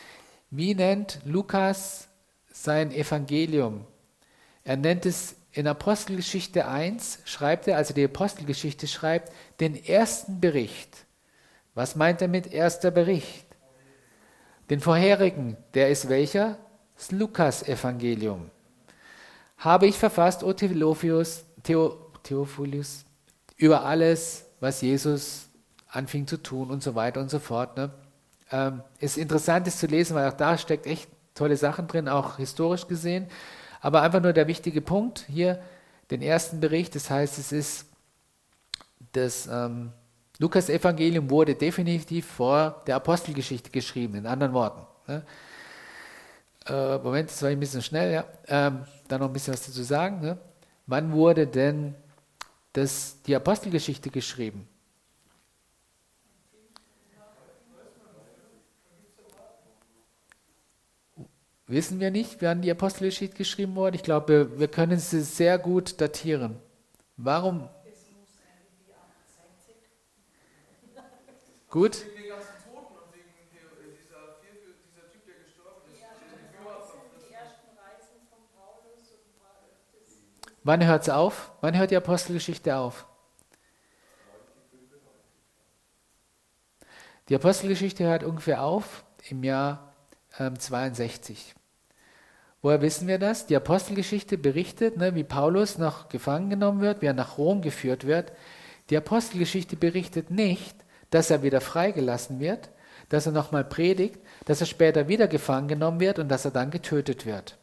Wie nennt Lukas sein Evangelium? Er nennt es in Apostelgeschichte 1, schreibt er, also die Apostelgeschichte schreibt, den ersten Bericht. Was meint er mit erster Bericht? Den vorherigen, der ist welcher? Das Lukas-Evangelium. Habe ich verfasst, O Theophilos, Theo, Theophilus, über alles, was Jesus anfing zu tun und so weiter und so fort. Ne? Ähm, ist interessant, das zu lesen, weil auch da steckt echt tolle Sachen drin, auch historisch gesehen. Aber einfach nur der wichtige Punkt hier, den ersten Bericht, das heißt, es ist das ähm, Lukas-Evangelium wurde definitiv vor der Apostelgeschichte geschrieben, in anderen Worten. Ne? Äh, Moment, das war ein bisschen schnell, ja. Ähm, dann noch ein bisschen was dazu sagen. Ne? Wann wurde denn das, die Apostelgeschichte geschrieben? Wissen wir nicht, wann die Apostelgeschichte geschrieben wurde? Ich glaube, wir, wir können sie sehr gut datieren. Warum Gut? Wann hört es auf? Wann hört die Apostelgeschichte auf? Die Apostelgeschichte hört ungefähr auf im Jahr ähm, 62. Woher wissen wir das? Die Apostelgeschichte berichtet, ne, wie Paulus noch gefangen genommen wird, wie er nach Rom geführt wird. Die Apostelgeschichte berichtet nicht, dass er wieder freigelassen wird, dass er nochmal predigt, dass er später wieder gefangen genommen wird und dass er dann getötet wird.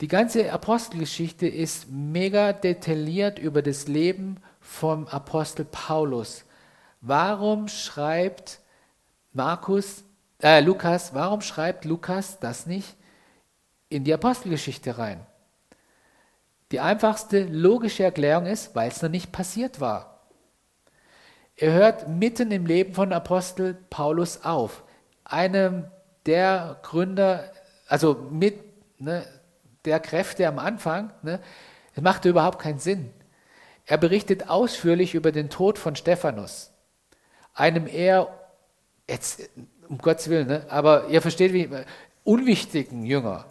Die ganze Apostelgeschichte ist mega detailliert über das Leben vom Apostel Paulus. Warum schreibt Markus, äh, Lukas, warum schreibt Lukas das nicht in die Apostelgeschichte rein? Die einfachste logische Erklärung ist, weil es noch nicht passiert war. Er hört mitten im Leben von Apostel Paulus auf, einem der Gründer, also mit ne, der Kräfte am Anfang. Ne, es machte überhaupt keinen Sinn. Er berichtet ausführlich über den Tod von Stephanus, einem eher, jetzt um Gottes Willen, ne, aber ihr versteht, wie unwichtigen Jünger.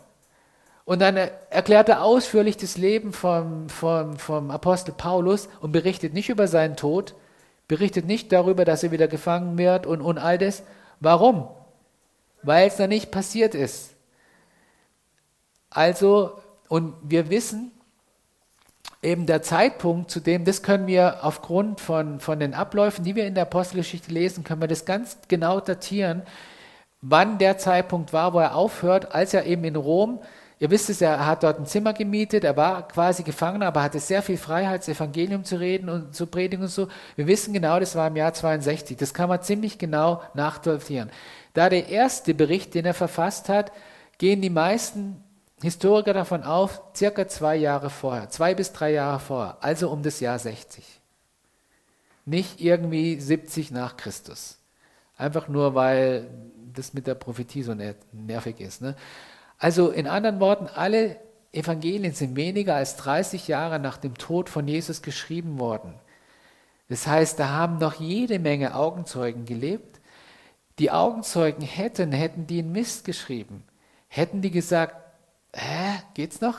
Und dann erklärt er ausführlich das Leben vom, vom, vom Apostel Paulus und berichtet nicht über seinen Tod, berichtet nicht darüber, dass er wieder gefangen wird und, und all das. Warum? Weil es noch nicht passiert ist. Also, und wir wissen, eben der Zeitpunkt, zu dem, das können wir aufgrund von, von den Abläufen, die wir in der Apostelgeschichte lesen, können wir das ganz genau datieren, wann der Zeitpunkt war, wo er aufhört, als er eben in Rom Ihr wisst es, er hat dort ein Zimmer gemietet, er war quasi Gefangener, aber hatte sehr viel Freiheit, das Evangelium zu reden und zu predigen und so. Wir wissen genau, das war im Jahr 62. Das kann man ziemlich genau nachdatieren. Da der erste Bericht, den er verfasst hat, gehen die meisten Historiker davon auf, circa zwei Jahre vorher, zwei bis drei Jahre vorher, also um das Jahr 60. Nicht irgendwie 70 nach Christus. Einfach nur, weil das mit der Prophetie so nervig ist. Ne? Also in anderen Worten, alle Evangelien sind weniger als 30 Jahre nach dem Tod von Jesus geschrieben worden. Das heißt, da haben noch jede Menge Augenzeugen gelebt. Die Augenzeugen hätten, hätten die in Mist geschrieben. Hätten die gesagt, hä, geht's noch?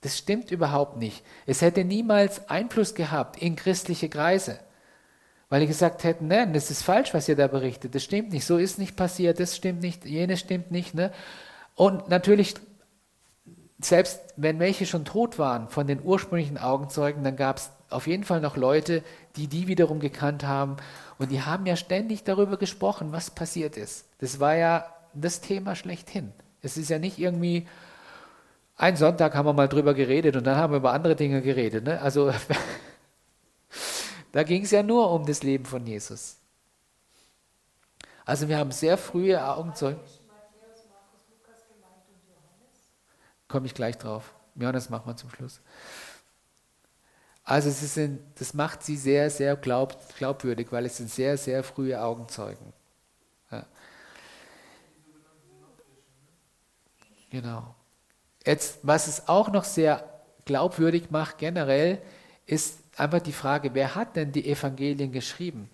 Das stimmt überhaupt nicht. Es hätte niemals Einfluss gehabt in christliche Kreise. Weil die gesagt hätten, nein, das ist falsch, was ihr da berichtet. Das stimmt nicht. So ist nicht passiert. Das stimmt nicht. Jenes stimmt nicht. Ne? Und natürlich, selbst wenn welche schon tot waren von den ursprünglichen Augenzeugen, dann gab es auf jeden Fall noch Leute, die die wiederum gekannt haben. Und die haben ja ständig darüber gesprochen, was passiert ist. Das war ja das Thema schlechthin. Es ist ja nicht irgendwie, ein Sonntag haben wir mal drüber geredet und dann haben wir über andere Dinge geredet. Ne? Also da ging es ja nur um das Leben von Jesus. Also wir haben sehr frühe Augenzeugen. Komme ich gleich drauf. Johannes machen wir zum Schluss. Also sind, das macht sie sehr, sehr glaub, glaubwürdig, weil es sind sehr, sehr frühe Augenzeugen. Ja. Genau. Jetzt, was es auch noch sehr glaubwürdig macht generell, ist einfach die Frage, wer hat denn die Evangelien geschrieben?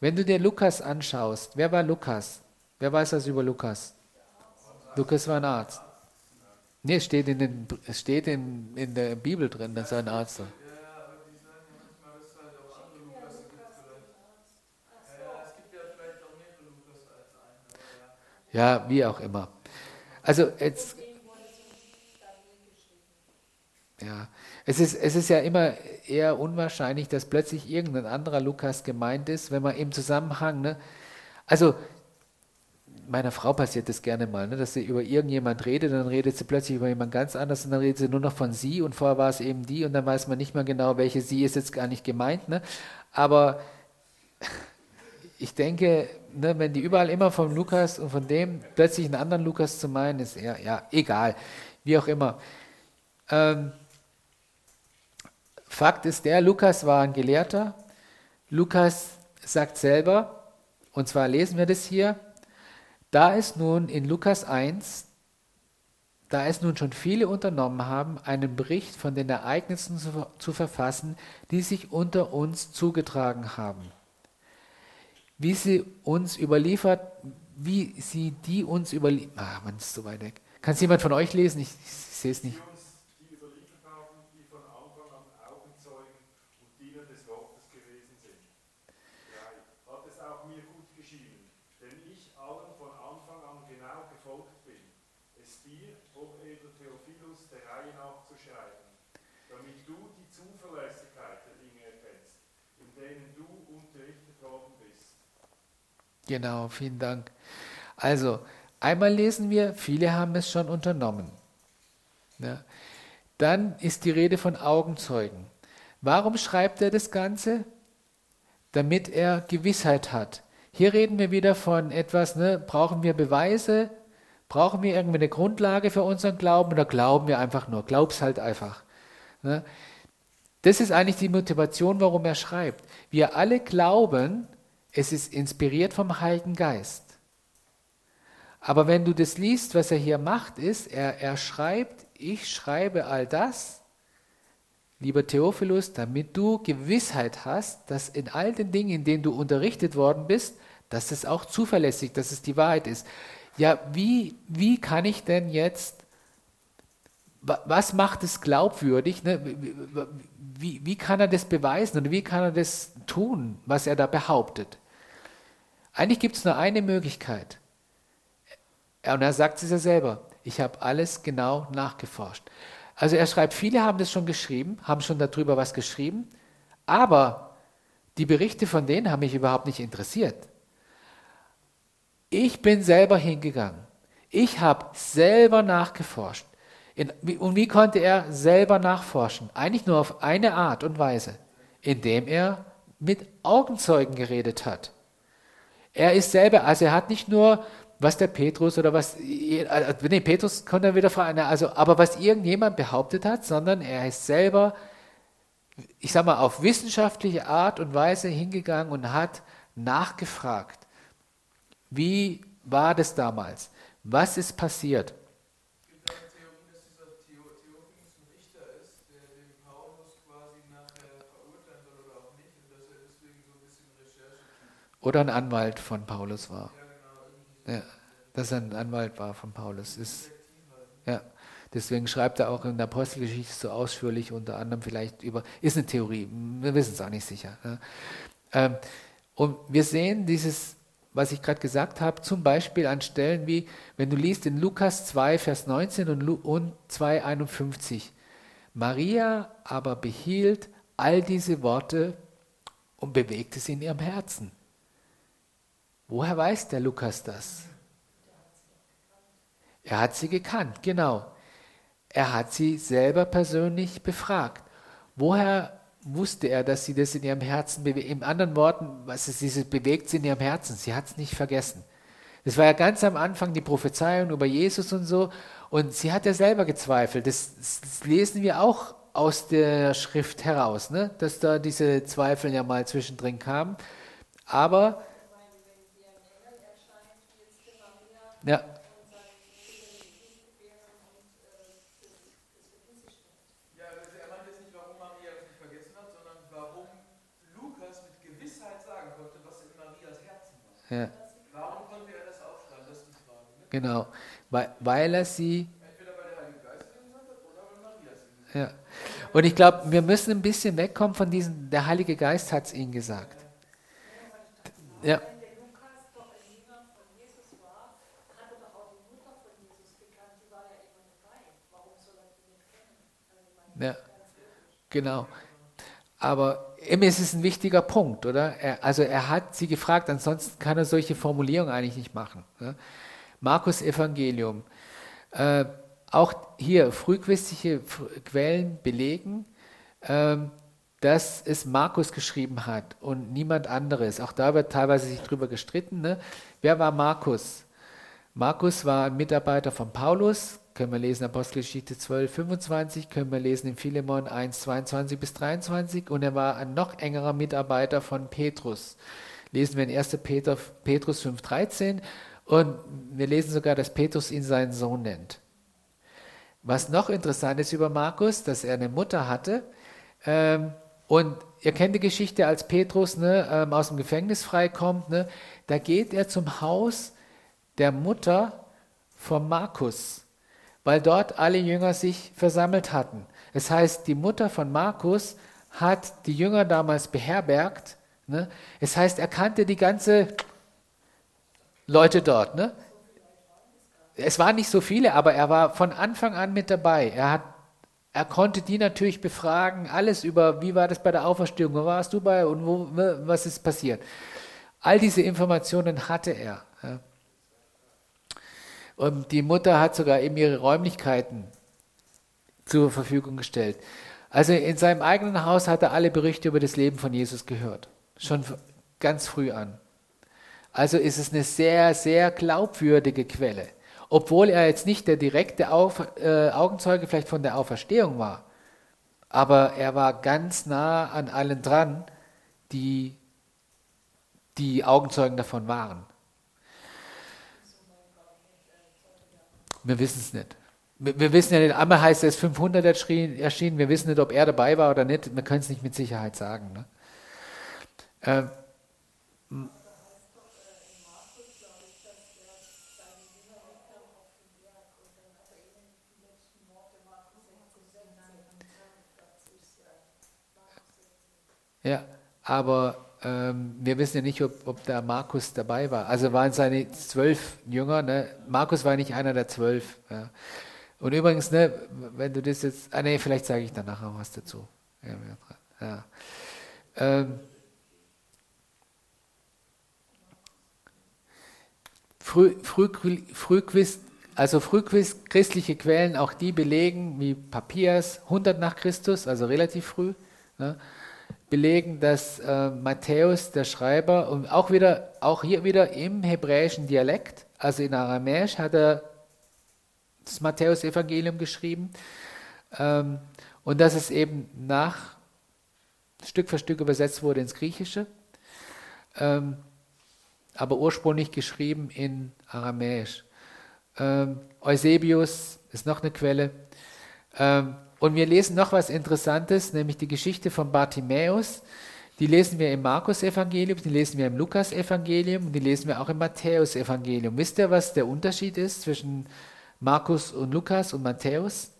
Wenn du dir Lukas anschaust, wer war Lukas? Wer weiß was über Lukas? Lukas war ein Arzt. Nee, es steht in, den, es steht in, in der Bibel drin, dass er ein Arzt ist. Ja, wie auch immer. Also jetzt. Ja, es ist, es ist ja immer eher unwahrscheinlich, dass plötzlich irgendein anderer Lukas gemeint ist, wenn man im Zusammenhang, ne? Also meiner Frau passiert das gerne mal, ne, dass sie über irgendjemand redet, dann redet sie plötzlich über jemand ganz anders und dann redet sie nur noch von sie und vorher war es eben die und dann weiß man nicht mehr genau, welche sie ist jetzt gar nicht gemeint. Ne? Aber ich denke, ne, wenn die überall immer von Lukas und von dem plötzlich einen anderen Lukas zu meinen, ist eher, ja, egal, wie auch immer. Ähm, Fakt ist der, Lukas war ein Gelehrter. Lukas sagt selber, und zwar lesen wir das hier, da es nun in Lukas 1, da es nun schon viele unternommen haben, einen Bericht von den Ereignissen zu, zu verfassen, die sich unter uns zugetragen haben, wie sie uns überliefert, wie sie die uns überliefert, ah, man ist so weit weg. Kann es jemand von euch lesen? Ich, ich sehe es nicht. es dir, hochedler Theophilus, der Reihe nach zu schreiben, damit du die Zuverlässigkeit der Dinge erkennst, in denen du unterrichtet worden bist. Genau, vielen Dank. Also, einmal lesen wir, viele haben es schon unternommen. Ja. Dann ist die Rede von Augenzeugen. Warum schreibt er das Ganze? Damit er Gewissheit hat. Hier reden wir wieder von etwas, ne? brauchen wir Beweise? Brauchen wir irgendwie eine Grundlage für unseren Glauben oder glauben wir einfach nur? Glaub's halt einfach. Ne? Das ist eigentlich die Motivation, warum er schreibt. Wir alle glauben, es ist inspiriert vom Heiligen Geist. Aber wenn du das liest, was er hier macht, ist, er, er schreibt, ich schreibe all das, lieber Theophilus, damit du Gewissheit hast, dass in all den Dingen, in denen du unterrichtet worden bist, dass es auch zuverlässig, dass es die Wahrheit ist. Ja, wie, wie kann ich denn jetzt, was macht es glaubwürdig? Ne? Wie, wie kann er das beweisen und wie kann er das tun, was er da behauptet? Eigentlich gibt es nur eine Möglichkeit. Und er sagt es ja selber, ich habe alles genau nachgeforscht. Also er schreibt, viele haben das schon geschrieben, haben schon darüber was geschrieben, aber die Berichte von denen haben mich überhaupt nicht interessiert. Ich bin selber hingegangen. Ich habe selber nachgeforscht. In, und wie konnte er selber nachforschen? Eigentlich nur auf eine Art und Weise, indem er mit Augenzeugen geredet hat. Er ist selber, also er hat nicht nur was der Petrus oder was, nee, Petrus konnte er wieder fragen, also, aber was irgendjemand behauptet hat, sondern er ist selber, ich sag mal, auf wissenschaftliche Art und Weise hingegangen und hat nachgefragt, wie war das damals? Was ist passiert? Oder ein Anwalt von Paulus war. Ja, dass er ein Anwalt war von Paulus. Ist, ja, deswegen schreibt er auch in der Apostelgeschichte so ausführlich, unter anderem vielleicht über, ist eine Theorie, wir wissen es auch nicht sicher. Ähm, und wir sehen dieses, was ich gerade gesagt habe, zum Beispiel an Stellen wie, wenn du liest in Lukas 2, Vers 19 und, und 2, 51, Maria aber behielt all diese Worte und bewegte sie in ihrem Herzen. Woher weiß der Lukas das? Er hat sie gekannt, genau. Er hat sie selber persönlich befragt. Woher wusste er, dass sie das in ihrem Herzen bewegt? In anderen Worten, was ist diese bewegt sie in ihrem Herzen? Sie hat es nicht vergessen. Das war ja ganz am Anfang die Prophezeiung über Jesus und so. Und sie hat ja selber gezweifelt. Das, das lesen wir auch aus der Schrift heraus, ne? dass da diese Zweifel ja mal zwischendrin kamen. Aber Ja. Ja, also er meint jetzt nicht, warum Maria das nicht vergessen hat, sondern warum Lukas mit Gewissheit sagen konnte, was in Marias Herzen war. Ja. Warum konnte er das aufschreiben? Das ist die Frage. Ne? Genau, weil, weil er sie. Entweder weil der Heilige Geist gesagt hat oder weil Maria es gesagt hat. Ja. Und ich glaube, wir müssen ein bisschen wegkommen von diesem, der Heilige Geist hat es ihnen gesagt. Ja. Ja, genau. Aber eben ist es ein wichtiger Punkt, oder? Er, also er hat sie gefragt, ansonsten kann er solche Formulierungen eigentlich nicht machen. Ne? Markus Evangelium. Äh, auch hier frühchristliche Quellen belegen, äh, dass es Markus geschrieben hat und niemand anderes. Auch da wird teilweise sich drüber gestritten. Ne? Wer war Markus? Markus war ein Mitarbeiter von Paulus, können wir lesen Apostelgeschichte 12, 25, können wir lesen in Philemon 1, 22 bis 23 und er war ein noch engerer Mitarbeiter von Petrus. Lesen wir in 1. Peter, Petrus 5, 13 und wir lesen sogar, dass Petrus ihn seinen Sohn nennt. Was noch interessant ist über Markus, dass er eine Mutter hatte ähm, und ihr kennt die Geschichte, als Petrus ne, ähm, aus dem Gefängnis freikommt, ne, da geht er zum Haus der Mutter von Markus weil dort alle Jünger sich versammelt hatten. Es heißt, die Mutter von Markus hat die Jünger damals beherbergt. Ne? Es heißt, er kannte die ganze Leute dort. Ne? es waren nicht so viele, aber er war von Anfang an mit dabei. Er hat er konnte die natürlich befragen, alles über, wie war das bei der Auferstehung, wo warst du bei und wo, was ist passiert. All diese Informationen hatte er. Ja. Und die Mutter hat sogar eben ihre Räumlichkeiten zur Verfügung gestellt. Also in seinem eigenen Haus hat er alle Berichte über das Leben von Jesus gehört. Schon ganz früh an. Also ist es eine sehr, sehr glaubwürdige Quelle. Obwohl er jetzt nicht der direkte Auf, äh, Augenzeuge vielleicht von der Auferstehung war. Aber er war ganz nah an allen dran, die die Augenzeugen davon waren. Wir wissen es nicht. Wir, wir, wissen ja nicht, einmal heißt es 500 erschienen, wir wissen nicht, ob er dabei war oder nicht, wir können es nicht mit Sicherheit sagen. Ne? Ähm, Ja, aber ähm, wir wissen ja nicht, ob, ob da Markus dabei war. Also waren seine zwölf Jünger. Ne? Markus war nicht einer der zwölf. Ja. Und übrigens, ne, wenn du das jetzt, ah nee, vielleicht sage ich dann nachher was dazu. Ja. Ähm, früh, früh, früh, also frühchristliche Quellen, auch die belegen, wie Papiers, 100 nach Christus, also relativ früh. Ne? Belegen, dass äh, Matthäus, der Schreiber, und auch wieder, auch hier wieder im hebräischen Dialekt, also in Aramäisch, hat er das Matthäus-Evangelium geschrieben. Ähm, und dass es eben nach Stück für Stück übersetzt wurde ins Griechische, ähm, aber ursprünglich geschrieben in Aramäisch. Ähm, Eusebius ist noch eine Quelle. Ähm, und wir lesen noch was Interessantes, nämlich die Geschichte von Bartimäus. Die lesen wir im Markus-Evangelium, die lesen wir im Lukas-Evangelium und die lesen wir auch im Matthäus-Evangelium. Wisst ihr, was der Unterschied ist zwischen Markus und Lukas und Matthäus?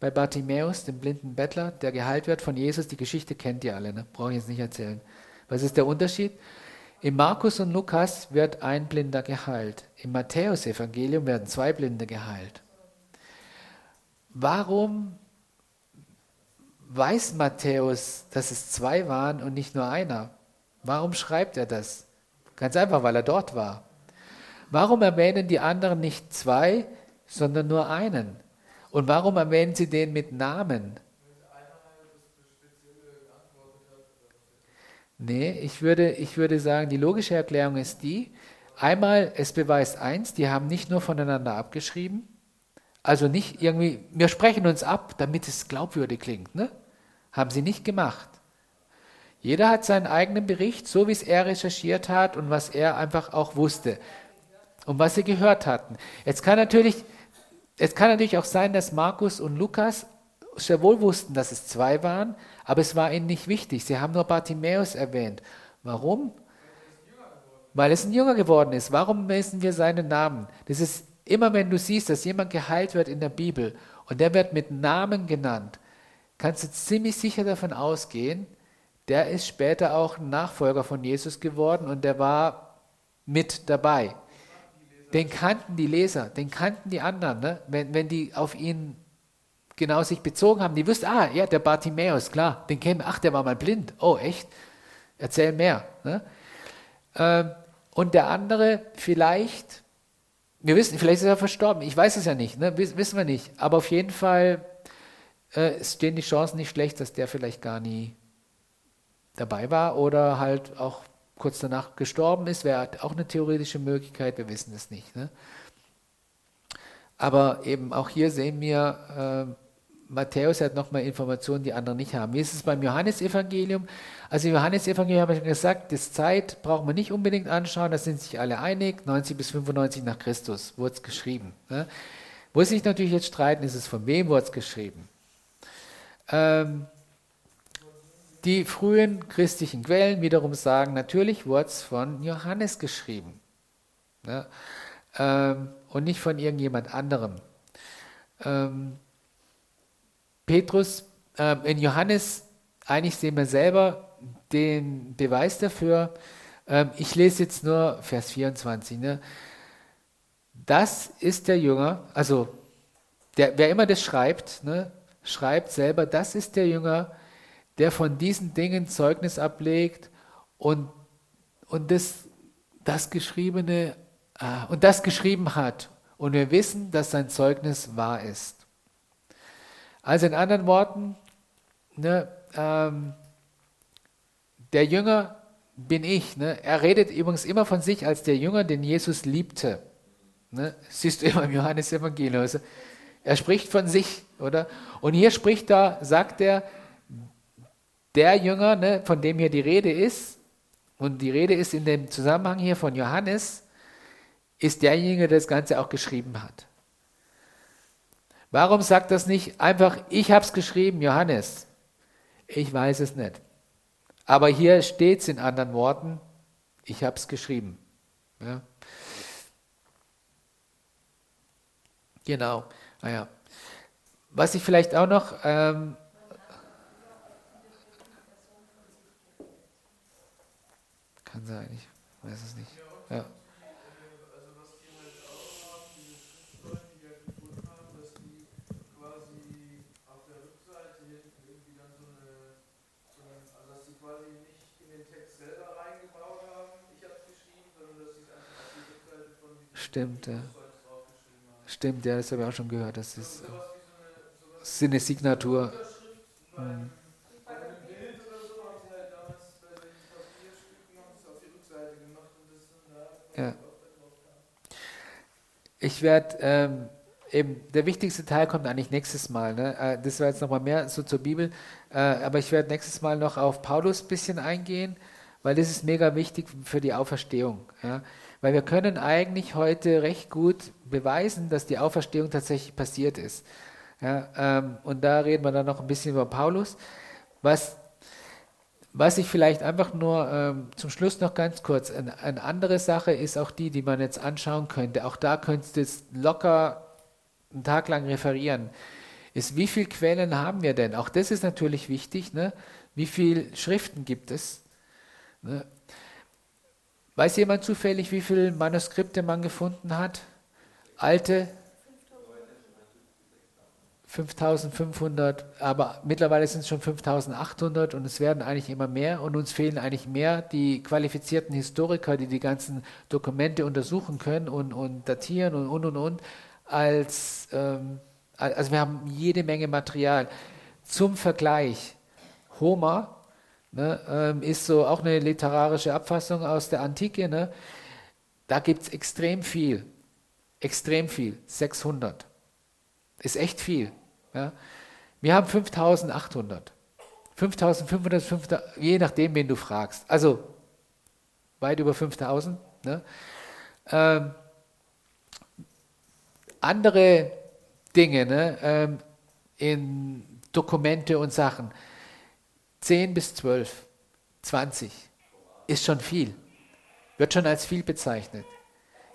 Bei Bartimäus, dem blinden Bettler, der geheilt wird von Jesus, die Geschichte kennt ihr alle, ne? brauche ich jetzt nicht erzählen. Was ist der Unterschied? Im Markus und Lukas wird ein Blinder geheilt. Im Matthäus-Evangelium werden zwei Blinde geheilt. Warum weiß Matthäus, dass es zwei waren und nicht nur einer? Warum schreibt er das? Ganz einfach, weil er dort war. Warum erwähnen die anderen nicht zwei, sondern nur einen? Und warum erwähnen sie den mit Namen? Nee, ich würde, ich würde sagen, die logische Erklärung ist die, einmal, es beweist eins, die haben nicht nur voneinander abgeschrieben, also nicht irgendwie, wir sprechen uns ab, damit es glaubwürdig klingt. Ne? Haben sie nicht gemacht. Jeder hat seinen eigenen Bericht, so wie es er recherchiert hat und was er einfach auch wusste und was sie gehört hatten. Jetzt kann natürlich, es kann natürlich auch sein, dass Markus und Lukas sehr wohl wussten, dass es zwei waren, aber es war ihnen nicht wichtig. Sie haben nur Bartimäus erwähnt. Warum? Weil es ein Jünger geworden ist. Warum messen wir seinen Namen? Das ist Immer wenn du siehst, dass jemand geheilt wird in der Bibel und der wird mit Namen genannt, kannst du ziemlich sicher davon ausgehen, der ist später auch Nachfolger von Jesus geworden und der war mit dabei. Den kannten die Leser, den kannten die anderen, ne? wenn, wenn die auf ihn genau sich bezogen haben. Die wussten, ah, ja, der Bartimäus, klar, den kennen ach, der war mal blind. Oh, echt? Erzähl mehr. Ne? Ähm, und der andere vielleicht wir wissen, vielleicht ist er verstorben. Ich weiß es ja nicht, ne? wissen wir nicht. Aber auf jeden Fall äh, stehen die Chancen nicht schlecht, dass der vielleicht gar nie dabei war oder halt auch kurz danach gestorben ist. Wäre auch eine theoretische Möglichkeit, wir wissen es nicht. Ne? Aber eben auch hier sehen wir, äh, Matthäus hat nochmal Informationen, die andere nicht haben. Wie ist es beim Johannesevangelium? Also im Johannesevangelium habe ich gesagt, das Zeit braucht man nicht unbedingt anschauen, da sind sich alle einig, 90 bis 95 nach Christus wurde es geschrieben. Ne? Wo sich natürlich jetzt streiten, ist es von wem wurde es geschrieben. Ähm, die frühen christlichen Quellen wiederum sagen, natürlich wurde es von Johannes geschrieben. Ne? Ähm, und nicht von irgendjemand anderem. Ähm, Petrus, äh, in Johannes, eigentlich sehen wir selber den Beweis dafür, Ähm, ich lese jetzt nur Vers 24. Ne? Das ist der Jünger, also der, wer immer das schreibt, ne, schreibt selber, das ist der Jünger, der von diesen Dingen Zeugnis ablegt und, und das, das Geschriebene äh, und das geschrieben hat. Und wir wissen, dass sein Zeugnis wahr ist. Also in anderen Worten, ne, ähm, der Jünger bin ich. Ne? Er redet übrigens immer von sich als der Jünger, den Jesus liebte. Ne? Siehst du immer im Johannes-Evangelium. Also, er spricht von sich, oder? Und hier spricht er, sagt er, der Jünger, ne, von dem hier die Rede ist, und die Rede ist in dem Zusammenhang hier von Johannes, ist derjenige, der das Ganze auch geschrieben hat. Warum sagt das nicht einfach, ich habe es geschrieben, Johannes? Ich weiß es nicht. Aber hier steht es in anderen Worten, ich habe es geschrieben. Ja. Genau. Ah, ja. Was ich vielleicht auch noch ähm, kann sein, ich weiß es nicht. Ja. Stimmt, ja. Stimmt, ja, das habe ich auch schon gehört. Das ist, eine Signatur. Mhm. Ja. Ich werde ähm, eben, der wichtigste Teil kommt eigentlich nächstes Mal. Ne? Äh, das war jetzt nochmal mehr so zur Bibel. Äh, aber ich werde nächstes Mal noch auf Paulus ein bisschen eingehen, weil das ist mega wichtig für die Auferstehung. Ja? Weil wir können eigentlich heute recht gut beweisen, dass die Auferstehung tatsächlich passiert ist. Ja, ähm, und da reden wir dann noch ein bisschen über Paulus. Was, was ich vielleicht einfach nur ähm, zum Schluss noch ganz kurz, eine, eine andere Sache ist auch die, die man jetzt anschauen könnte. Auch da könntest du jetzt locker einen Tag lang referieren. Ist, wie viele Quellen haben wir denn? Auch das ist natürlich wichtig. Ne? Wie viele Schriften gibt es? Ne? Weiß jemand zufällig, wie viele Manuskripte man gefunden hat? Alte? 5500, aber mittlerweile sind es schon 5800 und es werden eigentlich immer mehr und uns fehlen eigentlich mehr die qualifizierten Historiker, die die ganzen Dokumente untersuchen können und, und datieren und und und und, als, ähm, also wir haben jede Menge Material. Zum Vergleich, Homer ne, ähm, ist so auch eine literarische Abfassung aus der Antike. Ne? Da gibt es extrem viel, extrem viel, 600. Ist echt viel. Ja? Wir haben 5800. 5500, 5000, je nachdem, wen du fragst. Also weit über 5000. Ne? Ähm, andere Dinge ne, ähm, in Dokumente und Sachen. 10 bis 12, 20 ist schon viel, wird schon als viel bezeichnet.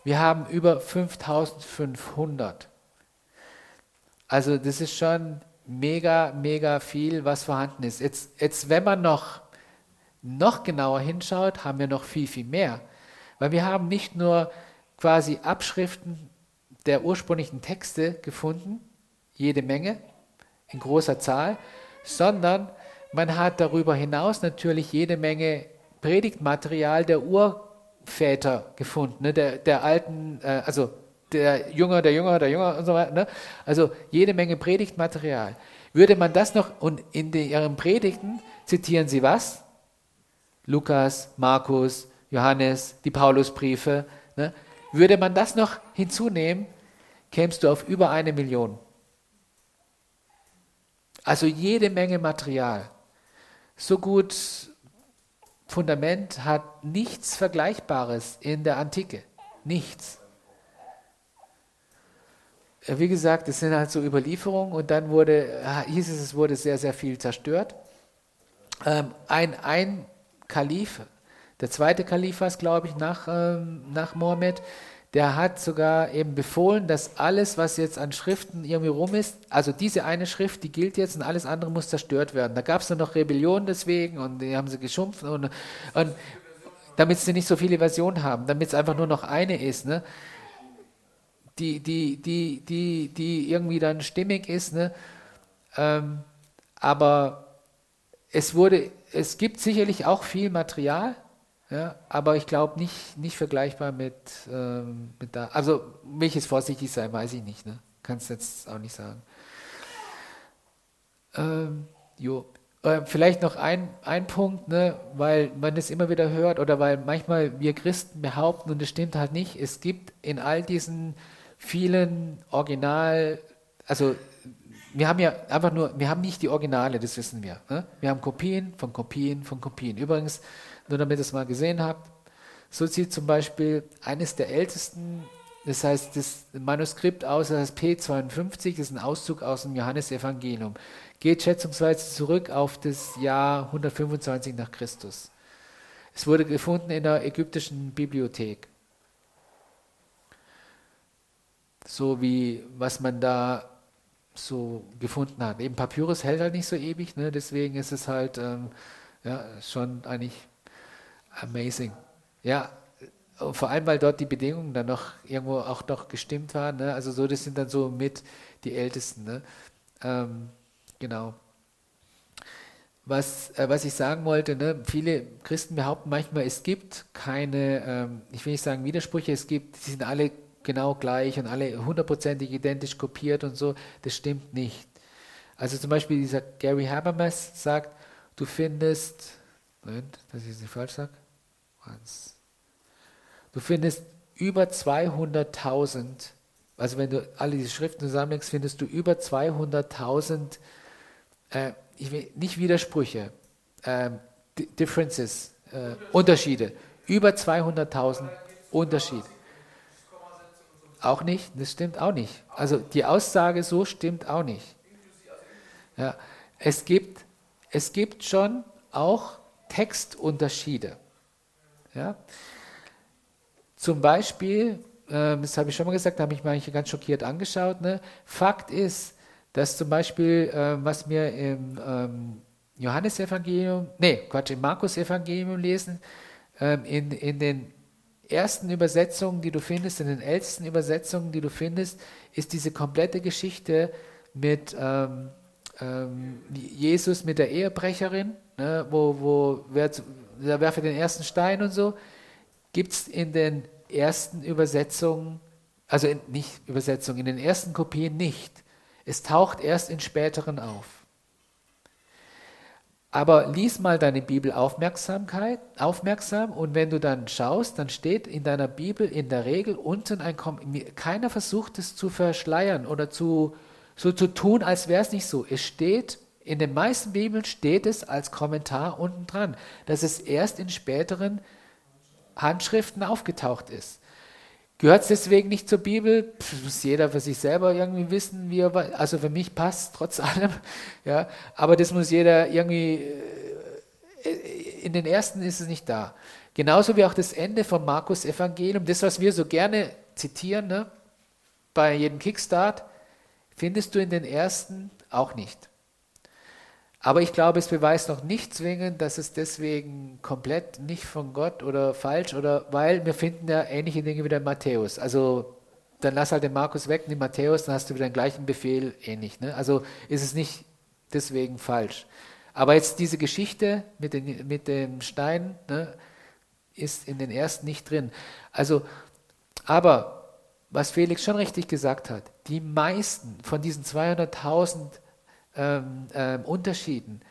Wir haben über 5500. Also das ist schon mega, mega viel, was vorhanden ist. Jetzt, jetzt wenn man noch, noch genauer hinschaut, haben wir noch viel, viel mehr. Weil wir haben nicht nur quasi Abschriften der ursprünglichen Texte gefunden, jede Menge, in großer Zahl, sondern man hat darüber hinaus natürlich jede Menge Predigtmaterial der Urväter gefunden, ne? der, der alten, äh, also der Jünger, der Jünger, der Jünger und so weiter. Ne? Also jede Menge Predigtmaterial. Würde man das noch, und in den, ihren Predigten zitieren sie was? Lukas, Markus, Johannes, die Paulusbriefe. Ne? Würde man das noch hinzunehmen, kämst du auf über eine Million. Also jede Menge Material so gut Fundament hat nichts Vergleichbares in der Antike. Nichts. Äh, wie gesagt, es sind halt so Überlieferungen und dann wurde, äh, hieß es, es wurde sehr, sehr viel zerstört. Ähm, ein, ein Kalif, der zweite Kalif war es, glaube ich, nach, ähm, nach Mohammed, der hat sogar eben befohlen, dass alles, was jetzt an Schriften irgendwie rum ist, also diese eine Schrift, die gilt jetzt und alles andere muss zerstört werden. Da gab es dann noch Rebellion deswegen und die haben sie geschumpft und, und damit sie nicht so viele Versionen haben, damit es einfach nur noch eine ist, ne? die, die, die, die, die irgendwie dann stimmig ist. Ne? Ähm, aber es wurde, es gibt sicherlich auch viel Material, ja, aber ich glaube nicht, nicht vergleichbar mit, ähm, mit da. Also, welches vorsichtig sein, weiß ich nicht. Ne? Kannst jetzt auch nicht sagen. Ähm, jo. Äh, vielleicht noch ein, ein Punkt, ne, weil man es immer wieder hört oder weil manchmal wir Christen behaupten, und das stimmt halt nicht, es gibt in all diesen vielen Original, also wir haben ja einfach nur, wir haben nicht die Originale, das wissen wir. Ne? Wir haben Kopien von Kopien von Kopien. Übrigens, nur damit ihr es mal gesehen habt, so sieht zum Beispiel eines der ältesten, das heißt das Manuskript aus, das heißt P52, das ist ein Auszug aus dem Johannesevangelium geht schätzungsweise zurück auf das Jahr 125 nach Christus. Es wurde gefunden in der ägyptischen Bibliothek. So wie was man da so gefunden hat. Eben Papyrus hält halt nicht so ewig, ne? deswegen ist es halt ähm, ja, schon eigentlich amazing. Ja, vor allem, weil dort die Bedingungen dann noch irgendwo auch noch gestimmt waren. Ne? Also so, das sind dann so mit die Ältesten. Ne? Ähm, Genau. Was, äh, was ich sagen wollte, ne, viele Christen behaupten manchmal, es gibt keine, ähm, ich will nicht sagen Widersprüche, es gibt, die sind alle genau gleich und alle hundertprozentig identisch kopiert und so. Das stimmt nicht. Also zum Beispiel dieser Gary Habermas sagt, du findest, Moment, dass ich es nicht falsch sage, du findest über 200.000, also wenn du alle diese Schriften zusammenlegst, findest du über 200.000 äh, ich will, nicht Widersprüche, äh, Differences, äh, Unterschiede. Über 200.000 Unterschiede. Auch nicht, das stimmt auch nicht. Also die Aussage so stimmt auch nicht. Ja, es, gibt, es gibt schon auch Textunterschiede. Ja? Zum Beispiel, äh, das habe ich schon mal gesagt, da habe ich mich ganz schockiert angeschaut. Ne? Fakt ist, dass zum Beispiel, äh, was wir im ähm, Johannesevangelium, nee, Quatsch, im Markus-Evangelium lesen, ähm, in, in den ersten Übersetzungen, die du findest, in den ältesten Übersetzungen, die du findest, ist diese komplette Geschichte mit ähm, ähm, Jesus mit der Ehebrecherin, ne, wo, wo wer, wer werfe den ersten Stein und so, gibt es in den ersten Übersetzungen, also in, nicht Übersetzungen, in den ersten Kopien nicht. Es taucht erst in späteren auf. Aber lies mal deine Bibel Aufmerksamkeit, aufmerksam und wenn du dann schaust, dann steht in deiner Bibel in der Regel unten ein keiner versucht es zu verschleiern oder zu, so zu tun, als wäre es nicht so. Es steht, in den meisten Bibeln steht es als Kommentar unten dran, dass es erst in späteren Handschriften aufgetaucht ist. Gehört es deswegen nicht zur Bibel? Pff, muss jeder für sich selber irgendwie wissen, wie er, also für mich passt trotz allem, ja, aber das muss jeder irgendwie, äh, in den ersten ist es nicht da. Genauso wie auch das Ende vom Markus Evangelium, das, was wir so gerne zitieren, ne, bei jedem Kickstart, findest du in den ersten auch nicht. Aber ich glaube, es beweist noch nicht zwingend, dass es deswegen komplett nicht von Gott oder falsch oder weil wir finden ja ähnliche Dinge wie der Matthäus. Also dann lass halt den Markus weg, nimm Matthäus, dann hast du wieder den gleichen Befehl, ähnlich. Ne? Also ist es nicht deswegen falsch. Aber jetzt diese Geschichte mit, den, mit dem Stein ne, ist in den ersten nicht drin. Also, aber was Felix schon richtig gesagt hat, die meisten von diesen 200.000 ähm, ähm, Unterschieden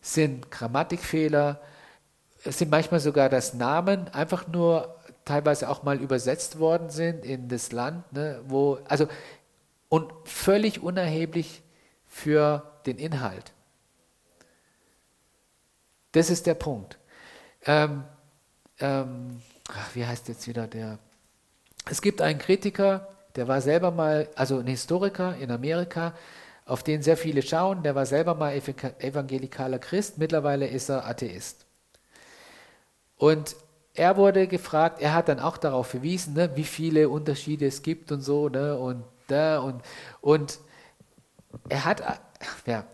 sind Grammatikfehler, sind manchmal sogar das Namen einfach nur teilweise auch mal übersetzt worden sind in das Land, ne, wo, also, und völlig unerheblich für den Inhalt. Das ist der Punkt. Ähm, ähm, ach, wie heißt jetzt wieder der? Es gibt einen Kritiker, der war selber mal, also ein Historiker in Amerika, auf den sehr viele schauen. Der war selber mal evangelikaler Christ, mittlerweile ist er Atheist. Und er wurde gefragt, er hat dann auch darauf verwiesen, ne, wie viele Unterschiede es gibt und so, ne, und da und, und er hat, ja,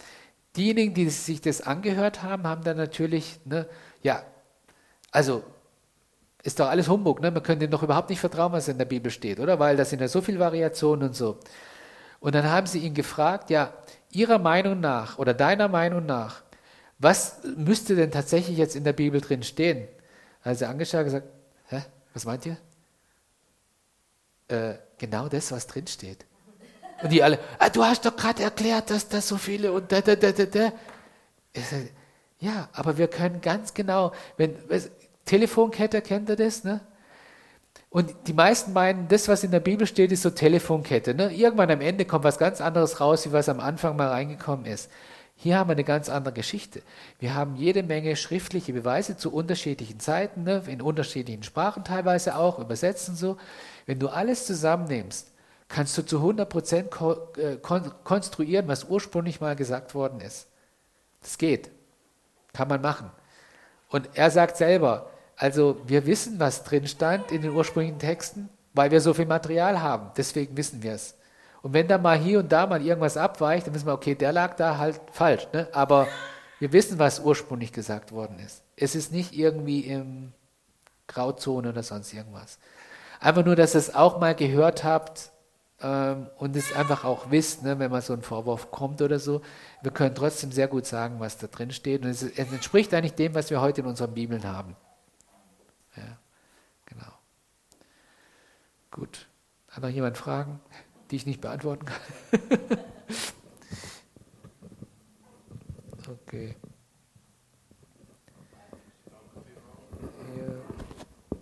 diejenigen, die sich das angehört haben, haben dann natürlich, ne, ja, also Ist doch alles Humbug, ne? Man könnte doch überhaupt nicht vertrauen, was in der Bibel steht, oder? Weil da sind ja so viele Variationen und so. Und dann haben sie ihn gefragt, ja, Ihrer Meinung nach oder deiner Meinung nach, was müsste denn tatsächlich jetzt in der Bibel drin stehen? Also angeschaut und gesagt, hä, was meint ihr? Äh, genau das, was drin steht. Und die alle, ah, du hast doch gerade erklärt, dass das so viele und da, da, da, da, da. Ja, aber wir können ganz genau, wenn, Telefonkette, kennt ihr das, ne? Und die meisten meinen, das, was in der Bibel steht, ist so Telefonkette. Ne? Irgendwann am Ende kommt was ganz anderes raus, wie was am Anfang mal reingekommen ist. Hier haben wir eine ganz andere Geschichte. Wir haben jede Menge schriftliche Beweise zu unterschiedlichen Zeiten, ne? in unterschiedlichen Sprachen teilweise auch, übersetzen so. Wenn du alles zusammennimmst, kannst du zu 100% ko äh, kon konstruieren, was ursprünglich mal gesagt worden ist. Das geht. Kann man machen. Und er sagt selber, also wir wissen, was drin stand in den ursprünglichen Texten, weil wir so viel Material haben. Deswegen wissen wir es. Und wenn da mal hier und da mal irgendwas abweicht, dann wissen wir, okay, der lag da halt falsch. Ne? Aber wir wissen, was ursprünglich gesagt worden ist. Es ist nicht irgendwie im Grauzone oder sonst irgendwas. Einfach nur, dass ihr es auch mal gehört habt ähm, und es einfach auch wisst, ne, wenn mal so ein Vorwurf kommt oder so. Wir können trotzdem sehr gut sagen, was da drin steht. Und es, es entspricht eigentlich dem, was wir heute in unseren Bibeln haben. Gut. Hat noch jemand Fragen, die ich nicht beantworten kann? okay.